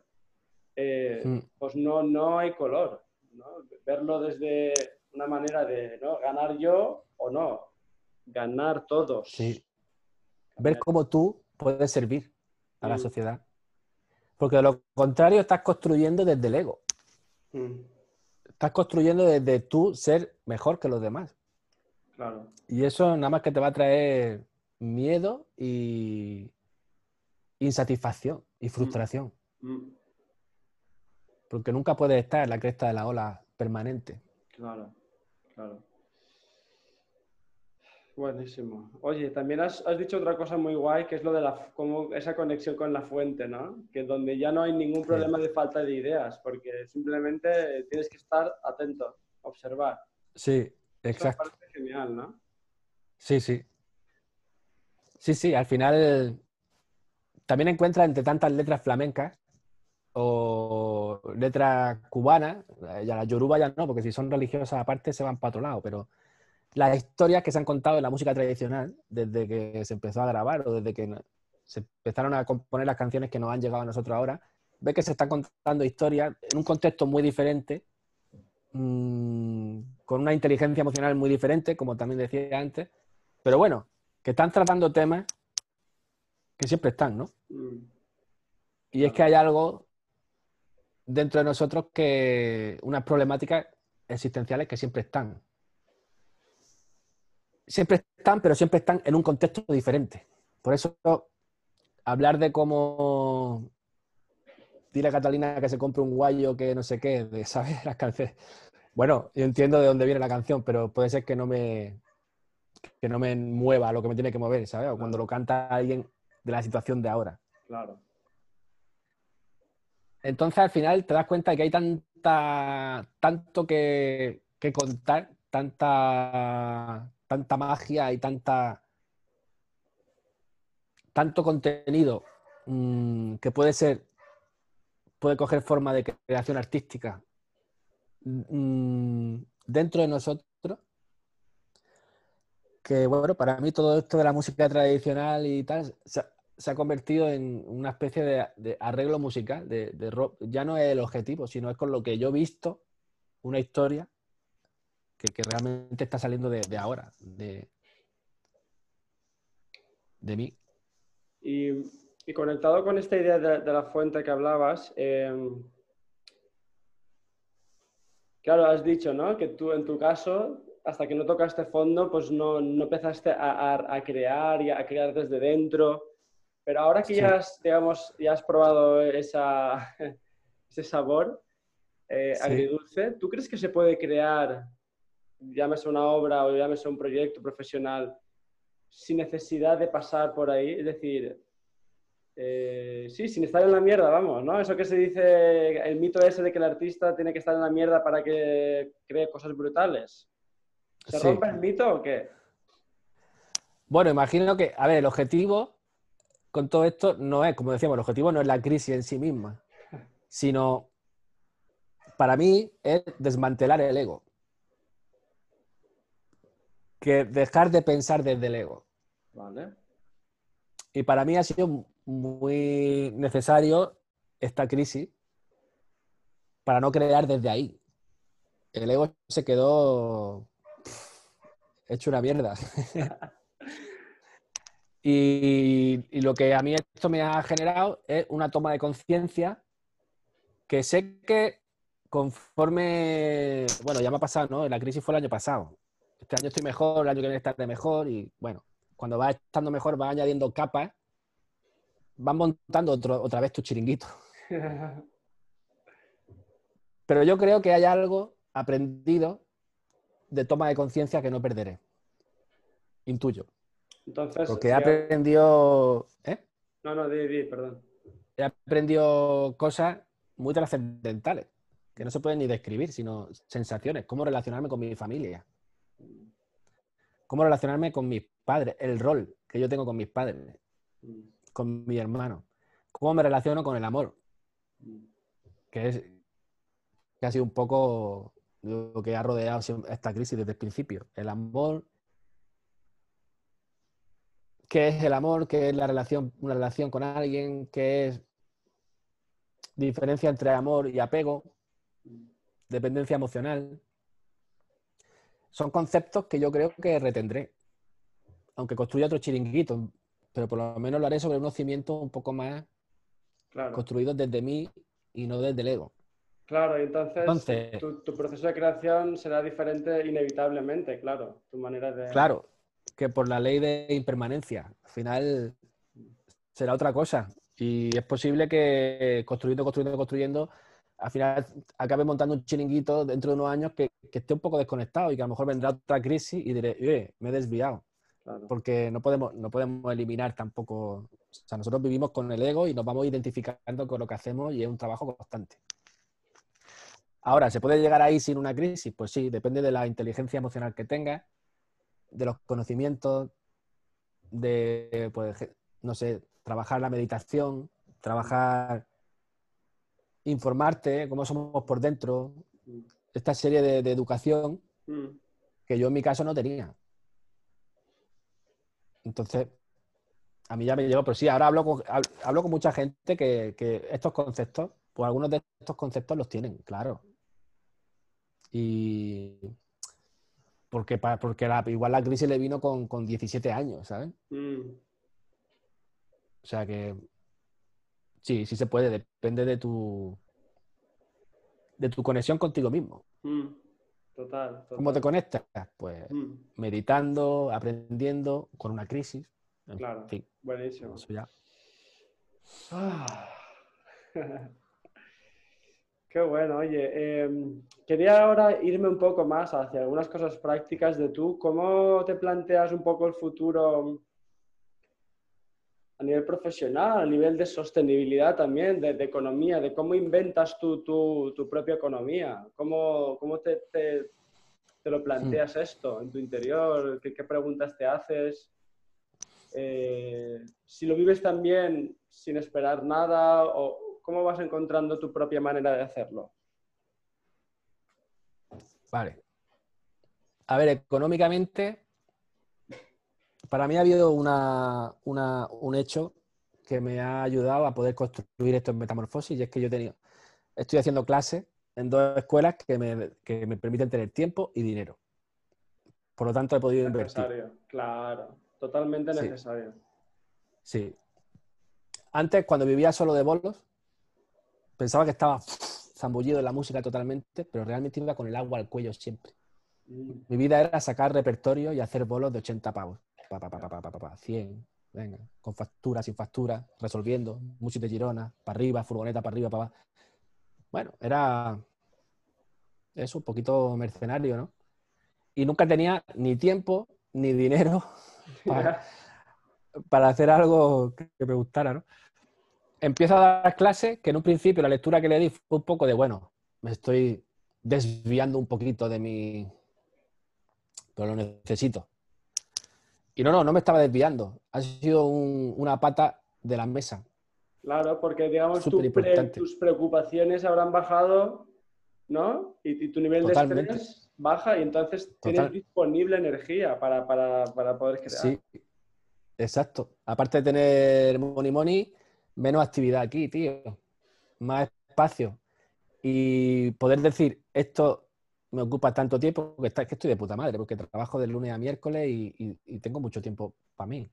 eh, mm. pues no, no hay color. ¿no? Verlo desde una manera de ¿no? ganar yo o no, ganar todos. Sí. Ver cómo tú puedes servir a la mm. sociedad. Porque de lo contrario estás construyendo desde el ego. Mm. Estás construyendo desde tú ser mejor que los demás. Claro. Y eso nada más que te va a traer miedo y insatisfacción y mm. frustración. Mm. Porque nunca puedes estar en la cresta de la ola permanente. Claro, claro. Buenísimo. Oye, también has, dicho otra cosa muy guay, que es lo de la, como esa conexión con la fuente, ¿no? Que donde ya no hay ningún problema de falta de ideas, porque simplemente tienes que estar atento, observar. Sí, exacto. Eso parece genial, ¿no? Sí, sí. Sí, sí, al final también encuentras entre tantas letras flamencas o letras cubanas, ya la yoruba ya no, porque si son religiosas aparte se van para otro lado, pero las historias que se han contado en la música tradicional desde que se empezó a grabar o desde que se empezaron a componer las canciones que nos han llegado a nosotros ahora, ve que se están contando historias en un contexto muy diferente, mmm, con una inteligencia emocional muy diferente, como también decía antes, pero bueno, que están tratando temas que siempre están, ¿no? Mm. Y es que hay algo dentro de nosotros que, unas problemáticas existenciales que siempre están siempre están, pero siempre están en un contexto diferente. Por eso hablar de cómo dile a Catalina que se compre un guayo que no sé qué, de saber las canciones. Bueno, yo entiendo de dónde viene la canción, pero puede ser que no me que no me mueva lo que me tiene que mover, ¿sabes? O cuando lo canta alguien de la situación de ahora. Claro. Entonces al final te das cuenta de que hay tanta tanto que, contar, tanta tanta magia y tanta tanto contenido mm, que puede ser puede coger forma de creación artística mm, dentro de nosotros. Que bueno para mí todo esto de la música tradicional y tal se, ha convertido en una especie de, arreglo musical de, rock. ya no es el objetivo sino es con lo que yo he visto una historia que, realmente está saliendo de, ahora, de, mí. Y, conectado con esta idea de, la fuente que hablabas, eh, claro, has dicho, ¿no? Que tú, en tu caso, hasta que no tocaste fondo, pues no, no empezaste a, crear y a crear desde dentro. Pero ahora que ya, has, digamos, ya has probado esa, ese sabor eh, agridulce, ¿tú crees que se puede crear llámese una obra o llámese un proyecto profesional, sin necesidad de pasar por ahí. Es decir, eh, sí, sin estar en la mierda, vamos, ¿no? Eso que se dice, el mito ese de que el artista tiene que estar en la mierda para que cree cosas brutales. ¿Se rompe el mito o qué? Bueno, imagino que, a ver, el objetivo con todo esto no es, como decíamos, el objetivo no es la crisis en sí misma, sino, para mí, es desmantelar el ego que dejar de pensar desde el ego. Vale. Y para mí ha sido muy necesario esta crisis para no crear desde ahí. El ego se quedó hecho una mierda. y, y, lo que a mí esto me ha generado es una toma de conciencia que sé que conforme, bueno, ya me ha pasado, ¿no? La crisis fue el año pasado. Este año estoy mejor, el año que viene estaré mejor y bueno, cuando va estando mejor va añadiendo capas, van montando otra vez tu chiringuito. Pero yo creo que hay algo aprendido de toma de conciencia que no perderé. Intuyo. Entonces, Porque he aprendido. ¿eh? No, no, di, di, perdón. He aprendido cosas muy trascendentales, que no se pueden ni describir, sino sensaciones. Cómo relacionarme con mi familia. Cómo relacionarme con mis padres. El rol que yo tengo con mis padres. Con mi hermano. Cómo me relaciono con el amor. Que es. Que ha sido un poco lo que ha rodeado esta crisis desde el principio. El amor qué es el amor, qué es la relación, una relación con alguien, qué es diferencia entre amor y apego, dependencia emocional. Son conceptos que yo creo que retendré, aunque construya otro chiringuito, pero por lo menos lo haré sobre unos cimientos un poco más construidos desde mí y no desde el ego. Claro, y entonces, tu, tu, proceso de creación será diferente inevitablemente, claro, tu manera de... Claro, que por la ley de impermanencia. Al final será otra cosa. Y es posible que construyendo, construyendo, construyendo, al final acabe montando un chiringuito dentro de unos años que, esté un poco desconectado y que a lo mejor vendrá otra crisis y diré, eh, me he desviado. Porque no podemos, no podemos eliminar tampoco. O sea, nosotros vivimos con el ego y nos vamos identificando con lo que hacemos y es un trabajo constante. Ahora, ¿se puede llegar ahí sin una crisis? Pues sí, depende de la inteligencia emocional que tengas, de los conocimientos, de, pues, no sé, trabajar la meditación, trabajar, informarte, cómo somos por dentro, esta serie de, educación mm. que yo en mi caso no tenía. Entonces, a mí ya me llegó, pero sí, ahora hablo con, hablo con mucha gente que, que estos conceptos, pues algunos de estos conceptos los tienen, claro. Y, porque, porque igual la crisis le vino con, con 17 años, ¿sabes? Mm. O sea que sí, sí se puede, depende de tu de tu conexión contigo mismo. Mm. Total, ¿Cómo te conectas? Pues mm. meditando, aprendiendo, con una crisis. Claro, buenísimo. Eso ya. Ah. Qué bueno, oye, em, quería ahora irme un poco más hacia algunas cosas prácticas de tú. ¿Cómo te planteas un poco el futuro a nivel profesional, a nivel de sostenibilidad también, de, economía, de cómo inventas tú tu, propia economía? ¿Cómo, cómo te, te, lo planteas hmm. esto en tu interior? ¿Qué, preguntas te haces? Eh, si lo vives también sin esperar nada o ¿Cómo vas encontrando tu propia manera de hacerlo? Vale. A ver, económicamente, para mí ha habido un hecho que me ha ayudado a poder construir esto en Metamorfosis y es que yo he tenido, estoy haciendo clases en dos escuelas que me, permiten tener tiempo y dinero. Por lo tanto, he podido necesario, invertir. Claro, totalmente necesario. Sí. Antes, cuando vivía solo de bolos, pensaba que estaba zambullido en la música totalmente, pero realmente iba con el agua al cuello siempre. Mi vida era sacar repertorio y hacer bolos de 80 pavos. Pa, pa, pa, 100, venga, con factura, sin factura, resolviendo, música de Girona, para arriba, furgoneta para arriba, para abajo. Bueno, era eso, un poquito mercenario, ¿no? Y nunca tenía ni tiempo ni dinero para, para hacer algo que me gustara, ¿no? Empiezo a dar clases que en un principio la lectura que le di fue un poco de, bueno, me estoy desviando un poquito de mi... pero lo necesito. Y no, no, no me estaba desviando. Ha sido una pata de la mesa. Claro, porque digamos tus preocupaciones habrán bajado, ¿no? Y, tu nivel de estrés baja y entonces tienes disponible energía para, para, poder crear. Sí, exacto. Aparte de tener money money, menos actividad aquí, tío. Más espacio. Y poder decir, esto me ocupa tanto tiempo, que, está, que estoy de puta madre, porque trabajo de lunes a miércoles y, tengo mucho tiempo para mí.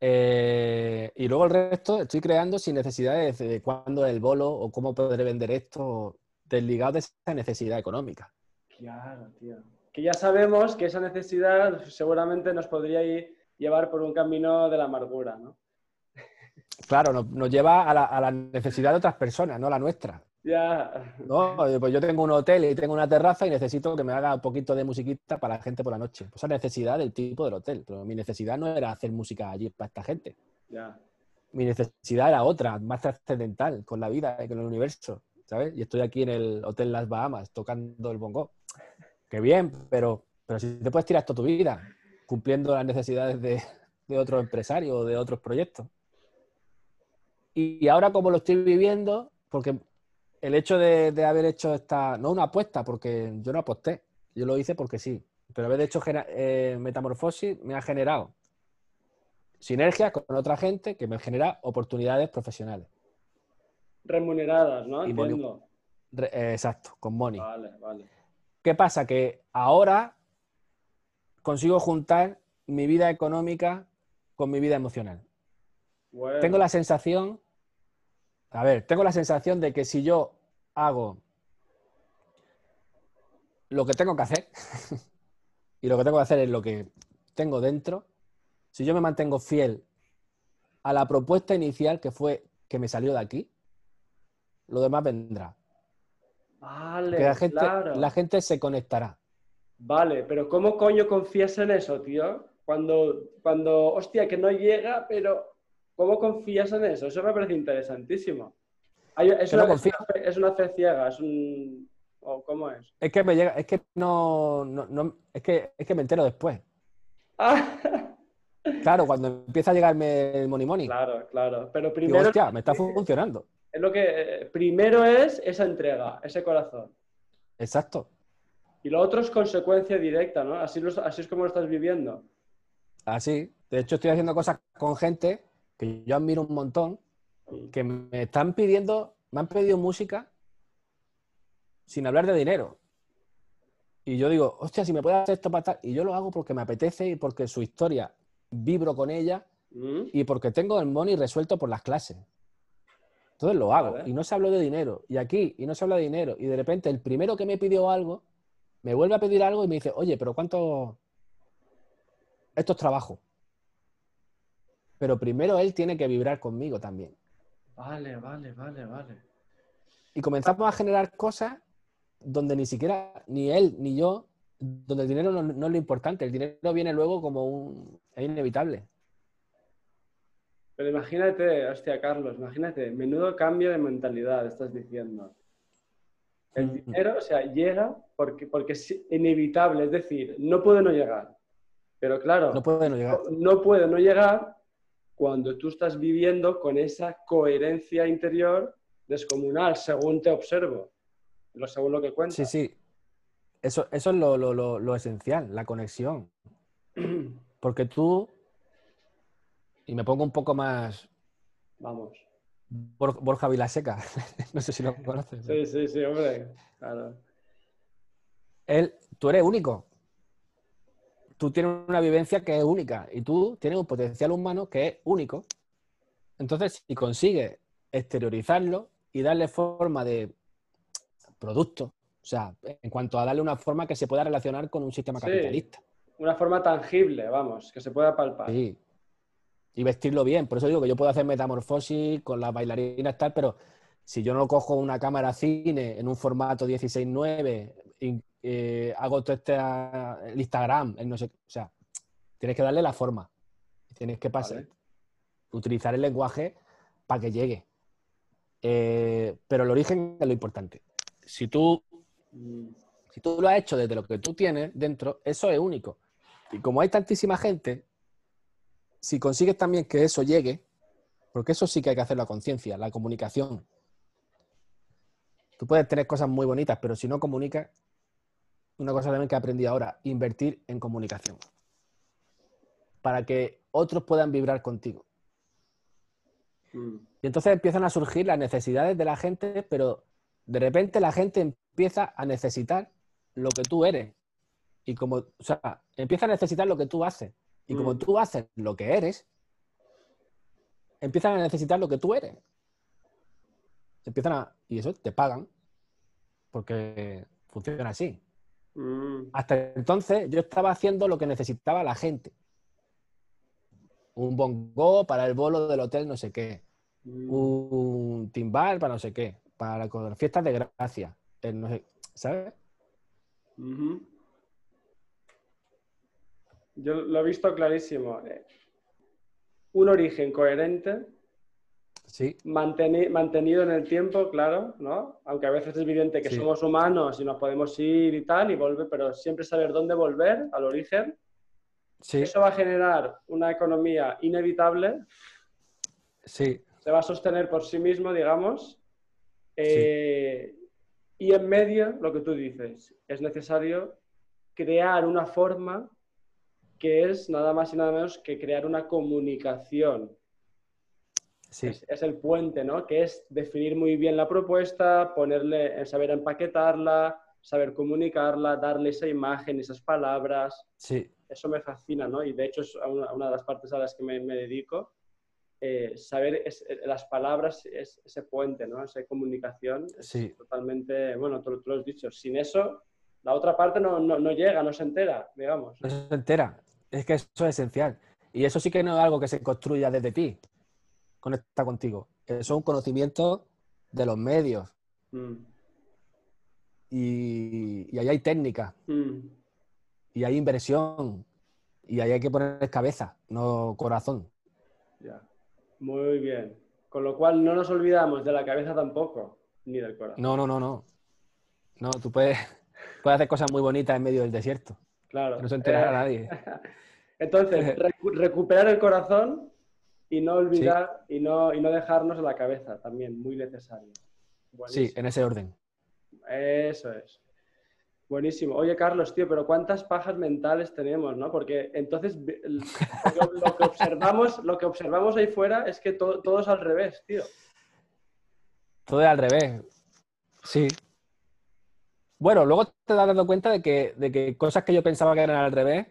Eh, y luego el resto estoy creando sin necesidad de, de cuándo el bolo o cómo podré vender esto. desligado de esa necesidad económica. Claro, tío. Que ya sabemos que esa necesidad seguramente nos podría llevar por un camino de la amargura, ¿no? Claro, nos, lleva a la, a la, necesidad de otras personas, no la nuestra. Ya. No, pues yo tengo un hotel y tengo una terraza y necesito que me haga un poquito de musiquita para la gente por la noche. Pues esa necesidad del tipo del hotel. Pero mi necesidad no era hacer música allí para esta gente. Ya. Mi necesidad era otra, más trascendental, con la vida y con el universo. ¿Sabes? Y estoy aquí en el Hotel Las Bahamas tocando el bongo. Qué bien, pero, pero si te puedes tirar toda tu vida cumpliendo las necesidades de, de otros empresarios o de otros proyectos. Y ahora como lo estoy viviendo, porque el hecho de, haber hecho esta, no una apuesta, porque yo no aposté, yo lo hice porque sí, pero haber hecho eh, metamorfosis me ha generado sinergias con otra gente que me genera oportunidades profesionales. Remuneradas, ¿no? Entiendo. Eh, exacto, con money. Vale, vale. ¿Qué pasa? Que ahora consigo juntar mi vida económica con mi vida emocional. Tengo la sensación a ver, tengo la sensación de que si yo hago lo que tengo que hacer, y lo que tengo que hacer es lo que tengo dentro, si yo me mantengo fiel a la propuesta inicial que fue que me salió de aquí, lo demás vendrá. Vale, la gente, claro. la gente se conectará. Vale, pero ¿cómo coño confías en eso, tío? Cuando, cuando, hostia, que no llega, pero ¿Cómo confías en eso? Eso me parece interesantísimo. es, una, es, una, fe ciega, es un... ¿Cómo es? Es que me llega, es que no, no, es que es que me entero después. Claro, cuando empieza a llegarme el money money. Claro, claro. Pero primero. hostia, me está funcionando. Es lo que. Primero es esa entrega, ese corazón. Exacto. Y lo otro es consecuencia directa, ¿no? Así, así es como lo estás viviendo. Así. De hecho, estoy haciendo cosas con gente que yo admiro un montón, que me están pidiendo, me han pedido música sin hablar de dinero. Y yo digo, hostia, si me puedes hacer esto para tal. Y yo lo hago porque me apetece y porque su historia vibro con ella mm. y porque tengo el money resuelto por las clases. Entonces lo hago. Y no se habló de dinero. Y aquí, y no se habla de dinero. Y de repente el primero que me pidió algo, me vuelve a pedir algo y me dice, oye, pero ¿cuánto? Esto es trabajo pero primero él tiene que vibrar conmigo también. Vale, vale, vale, vale. Y comenzamos a generar cosas donde ni siquiera, ni él ni yo, donde el dinero no, es lo importante, el dinero viene luego como un... es inevitable. Pero imagínate, hostia, Carlos, imagínate, menudo cambio de mentalidad estás diciendo. El dinero, o sea, llega porque, porque es inevitable, es decir, no puede no llegar. Pero claro, no puede no llegar. No puede no llegar cuando tú estás viviendo con esa coherencia interior descomunal, según te observo, lo, según lo que cuentas. Sí, sí. Eso, eso es lo, lo, esencial, la conexión. Porque tú, y me pongo un poco más... Vamos. Borja Vilaseca, no sé si lo conoces. Sí, sí, sí, hombre. Claro. Él, tú eres único tú tienes una vivencia que es única y tú tienes un potencial humano que es único. Entonces, si consigues exteriorizarlo y darle forma de producto, o sea, en cuanto a darle una forma que se pueda relacionar con un sistema capitalista. Una forma tangible, vamos, que se pueda palpar. Sí. Y vestirlo bien. Por eso digo que yo puedo hacer metamorfosis con las bailarinas tal, pero si yo no cojo una cámara cine en un formato 16.9 eh, hago todo este el Instagram, no sé, o sea, tienes que darle la forma. Tienes que pasar, utilizar el lenguaje para que llegue. Eh, pero el origen es lo importante. Si tú, si tú lo has hecho desde lo que tú tienes dentro, eso es único. Y como hay tantísima gente, si consigues también que eso llegue, porque eso sí que hay que hacer la conciencia, la comunicación. Tú puedes tener cosas muy bonitas, pero si no comunicas, una cosa también que aprendí ahora, invertir en comunicación. Para que otros puedan vibrar contigo. Mm. Y entonces empiezan a surgir las necesidades de la gente, pero de repente la gente empieza a necesitar lo que tú eres. Y como, o sea, empieza a necesitar lo que tú haces. Y como mm. tú haces lo que eres, empiezan a necesitar lo que tú eres. Empiezan a. Y eso te pagan. Porque funciona así. Mm, Hasta entonces yo estaba haciendo lo que necesitaba la gente. Un bongo para el bolo del hotel no sé qué. mm. Un timbal para no sé qué. Para con las fiestas de gracia. el no sé- ¿Sabes? Yo lo he visto clarísimo. Eh, Un origen coherente, Sí, manteni- mantenido en el tiempo, claro, ¿no? Aunque a veces es evidente que Sí. somos humanos y nos podemos ir y tal y volver, pero siempre saber dónde volver al origen. sí, Eso va a generar una economía inevitable, sí, se va a sostener por sí mismo, digamos. Eh, Y en medio, lo que tú dices, es necesario crear una forma que es nada más y nada menos que crear una comunicación. Sí, Es, es el puente, ¿no? Que es definir muy bien la propuesta, ponerle, eh, saber empaquetarla, saber comunicarla, darle esa imagen, esas palabras. sí, Eso me fascina, ¿no? Y de hecho es una, una de las partes a las que me, me dedico. Eh, saber es- eh, las palabras, es, ese puente, ¿no? Esa comunicación es Sí. totalmente, bueno, tú, tú lo has dicho, sin eso la otra parte no, no, no llega, no se entera, digamos. no se entera. Es que eso es esencial. Y eso sí que no es algo que se construya desde ti. Conecta contigo. Eso es un conocimiento de los medios. Mm, Y, y ahí hay técnica. mm. Y hay inversión. Y ahí hay que poner cabeza, no corazón. Ya. Muy bien. Con lo cual no nos olvidamos de la cabeza tampoco, ni del corazón. No, no, no, no. No, tú puedes, puedes hacer cosas muy bonitas en medio del desierto. Claro. No se enterará Eh, nadie. Entonces, recu- recuperar el corazón y no olvidar y, no, y no dejarnos la cabeza también, muy necesario. Sí, en ese orden. Eso es. Buenísimo. Oye, Carlos, tío, pero ¿cuántas pajas mentales tenemos, no? Porque entonces lo que observamos, lo que observamos ahí fuera es que to- todo es al revés, tío. Todo es al revés. Sí. Bueno, luego te das dando cuenta de que, de que cosas que yo pensaba que eran al revés,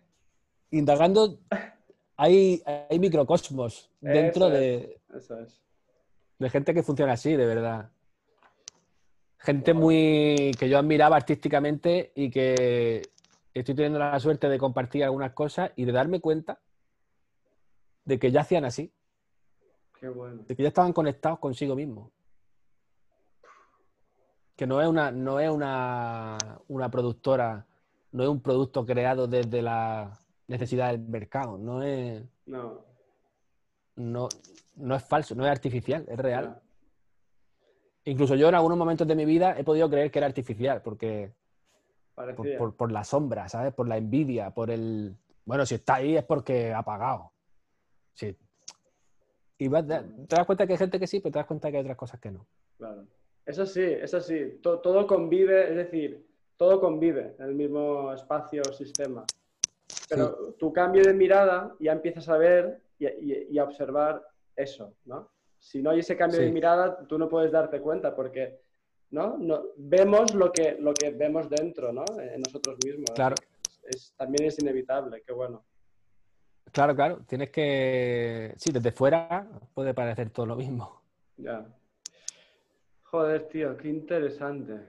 indagando, hay, hay microcosmos dentro Eso de, Eso es. de gente que funciona así, de verdad. Gente muy que yo admiraba artísticamente y que estoy teniendo la suerte de compartir algunas cosas y de darme cuenta de que ya hacían así, Qué bueno. de que ya estaban conectados consigo mismos. Que no es una, no es una, una productora, no es un producto creado desde la necesidad del mercado, no es, No. no, no es falso, no es artificial, es real. Incluso yo en algunos momentos de mi vida he podido creer que era artificial, porque por, por- por la sombra, ¿sabes? Por la envidia, por el... Bueno, si está ahí es porque ha pagado. Sí. Y vas- te das cuenta que hay gente que sí, pero te das cuenta que hay otras cosas que no. Claro. Eso sí, eso sí. To- todo convive, es decir, todo convive en el mismo espacio o sistema. Pero tu cambio de mirada ya empiezas a ver y, y- y a observar eso, ¿no? Si no hay ese cambio de mirada, tú no puedes darte cuenta porque, ¿no? no vemos lo que, lo que vemos dentro, ¿no? En nosotros mismos. Claro. Es, también es inevitable, qué bueno. Claro, claro, tienes que... Sí, desde fuera puede parecer todo lo mismo. Ya. Joder, tío, qué interesante.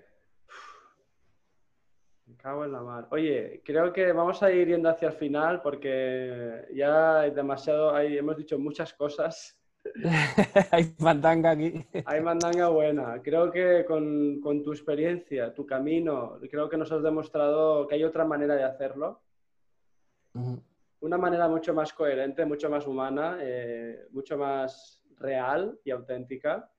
Me cago en la mar. Oye, creo que vamos a ir yendo hacia el final porque ya hay demasiado, hay, hemos dicho muchas cosas. hay mandanga aquí. Hay mandanga buena. Creo que con, con tu experiencia, tu camino, creo que nos has demostrado que hay otra manera de hacerlo. Una manera mucho más coherente, mucho más humana, eh, mucho más real y auténtica.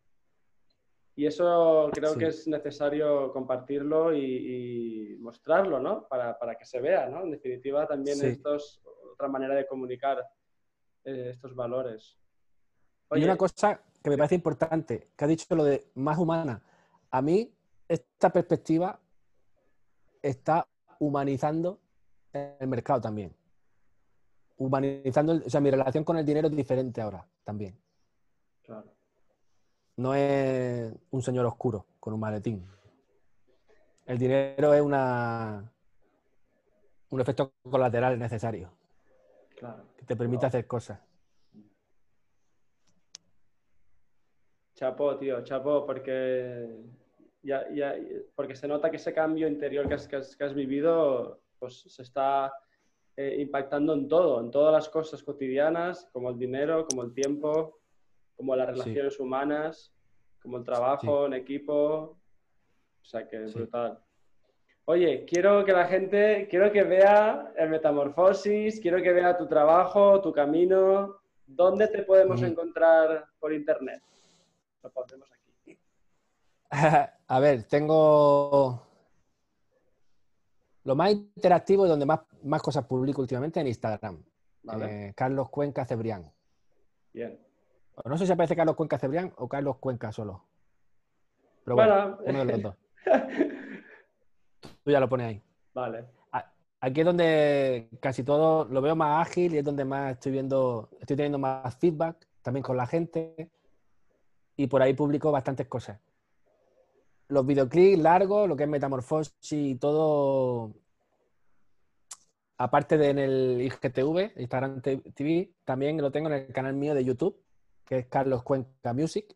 Y eso creo Sí. que es necesario compartirlo y, y mostrarlo, ¿no? Para, para que se vea, ¿no? En definitiva, también Sí. esto es otra manera de comunicar eh, estos valores. Y una cosa que me parece importante, que ha dicho lo de más humana. A mí, esta perspectiva está humanizando el mercado también. Humanizando, el- o sea, mi relación con el dinero es diferente ahora también. Claro. No es un señor oscuro con un maletín. El dinero es una un efecto colateral necesario claro. que te permite hacer cosas. Chapó, tío, chapó, porque ya, ya, porque se nota que ese cambio interior que has, que has, que has vivido pues, se está eh, impactando en todo, en todas las cosas cotidianas, como el dinero, como el tiempo, como las relaciones humanas, como el trabajo en equipo. O sea que es brutal. Oye, quiero que la gente, quiero que vea el Metamorfosis, quiero que vea tu trabajo, tu camino. ¿Dónde te podemos encontrar por internet? Lo pondremos aquí. A ver, tengo lo más interactivo y donde más, más cosas publico últimamente en Instagram. Eh, Carlos Cuenca Cebrián. Bien. No sé si aparece Carlos Cuenca Cebrián o Carlos Cuenca solo. Pero bueno, uno de los dos. Tú ya lo pones ahí. Vale. Aquí es donde casi todo lo veo más ágil y es donde más estoy viendo, estoy teniendo más feedback también con la gente y por ahí publico bastantes cosas los videoclips largos, lo que es Metamorfosis y todo, aparte de en el IGTV, Instagram TV, también lo tengo en el canal mío de YouTube, que es Carlos Cuenca Music.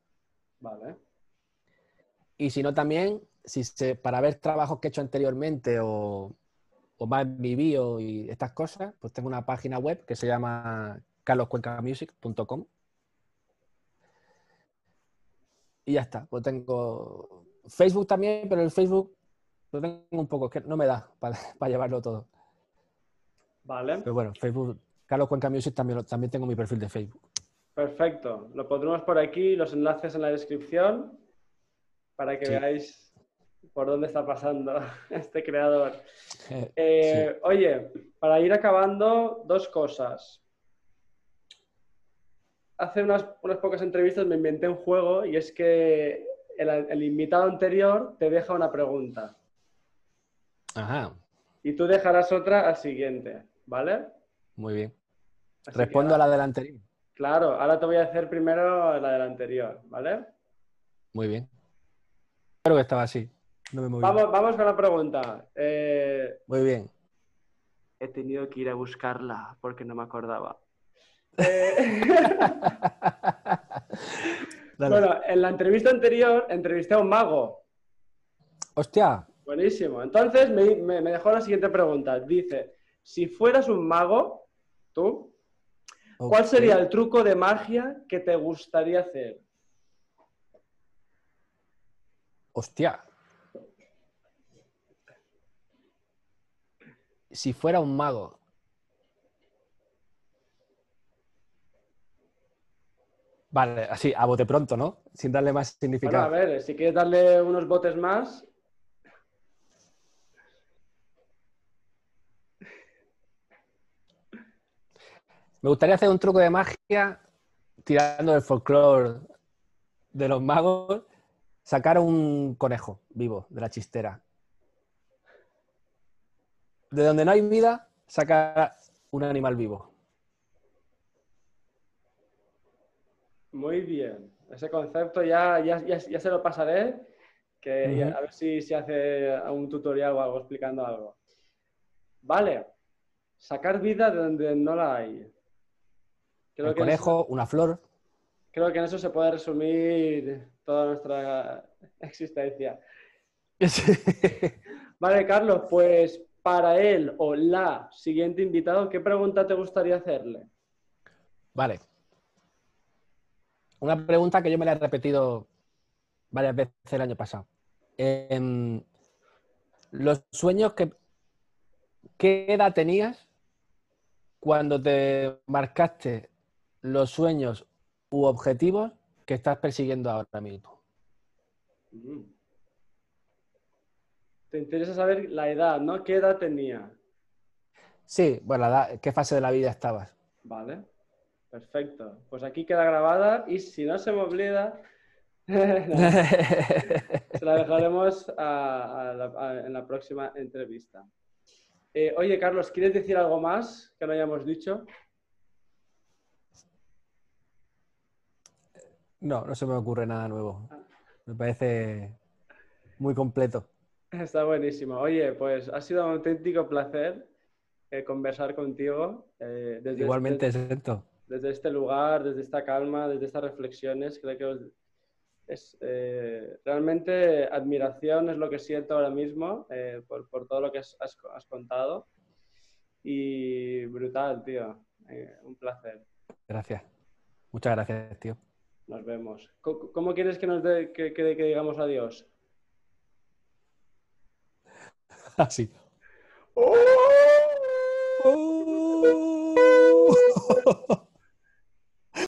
Vale. Y si no, también, si se, para ver trabajos que he hecho anteriormente o, o más mi bio y estas cosas, pues tengo una página web que se llama carloscuencamusic.com. Y ya está, pues tengo Facebook también, pero el Facebook lo tengo un poco, que no me da para, llevarlo todo. Vale. Pero bueno, Facebook, Carlos Cuenca Music también, también tengo mi perfil de Facebook. Perfecto. Lo pondremos por aquí, los enlaces en la descripción, para que veáis por dónde está pasando este creador. Eh, oye, para ir acabando, dos cosas. Hace unas, unas pocas entrevistas me inventé un juego y es que el, invitado anterior te deja una pregunta. Ajá. Y tú dejarás otra al siguiente, ¿vale? Muy bien. Respondo a la del anterior. Claro, ahora te voy a hacer primero la del anterior, ¿vale? Muy bien. Creo que estaba así. vamos, vamos con la pregunta. Eh, Muy bien. He tenido que ir a buscarla porque no me acordaba. Eh, Bueno, en la entrevista anterior entrevisté a un mago. Hostia. Buenísimo. Entonces me, dejó la siguiente pregunta. Dice, si fueras un mago, tú, ¿cuál sería el truco de magia que te gustaría hacer? Hostia. Si fuera un mago, Vale, así, a bote pronto, ¿no? Sin darle más significado. a ver, si quieres darle unos botes más. Me gustaría hacer un truco de magia tirando del folclore de los magos, sacar un conejo vivo de la chistera. De donde no hay vida, sacar un animal vivo. Muy bien. Ese concepto ya, ya, ya, se lo pasaré, que a ver si se hace un tutorial o algo explicando algo. Vale. Sacar vida de donde no la hay. Creo conejo, una flor. Creo que en eso se puede resumir toda nuestra existencia. Vale, Carlos, pues para él o la siguiente invitado, ¿qué pregunta te gustaría hacerle? Vale. Una pregunta que yo me la he repetido varias veces el año pasado. Em, los sueños que... ¿Qué edad tenías cuando te marcaste los sueños u objetivos que estás persiguiendo ahora mismo? Te interesa saber la edad, ¿no? ¿Qué edad tenía? Sí, bueno, ¿qué fase de la vida estabas? Vale. Perfecto. Pues aquí queda grabada y si no se me olvida, se la dejaremos en la próxima entrevista. Eh, oye, Carlos, ¿quieres decir algo más que no hayamos dicho? No, no se me ocurre nada nuevo. Me parece muy completo. Está buenísimo. Oye, pues ha sido un auténtico placer eh, conversar contigo. Eh, Igualmente, desde, desde este lugar, desde esta calma, desde estas reflexiones. Creo que es, eh, realmente admiración es lo que siento ahora mismo por, por, todo lo que has, has, contado. Y brutal, tío. Un placer. Gracias. Muchas gracias, tío. Nos vemos. ¿Cómo, quieres que nos de, que, que, que digamos adiós? Así. ¡Oh! ¡Oh!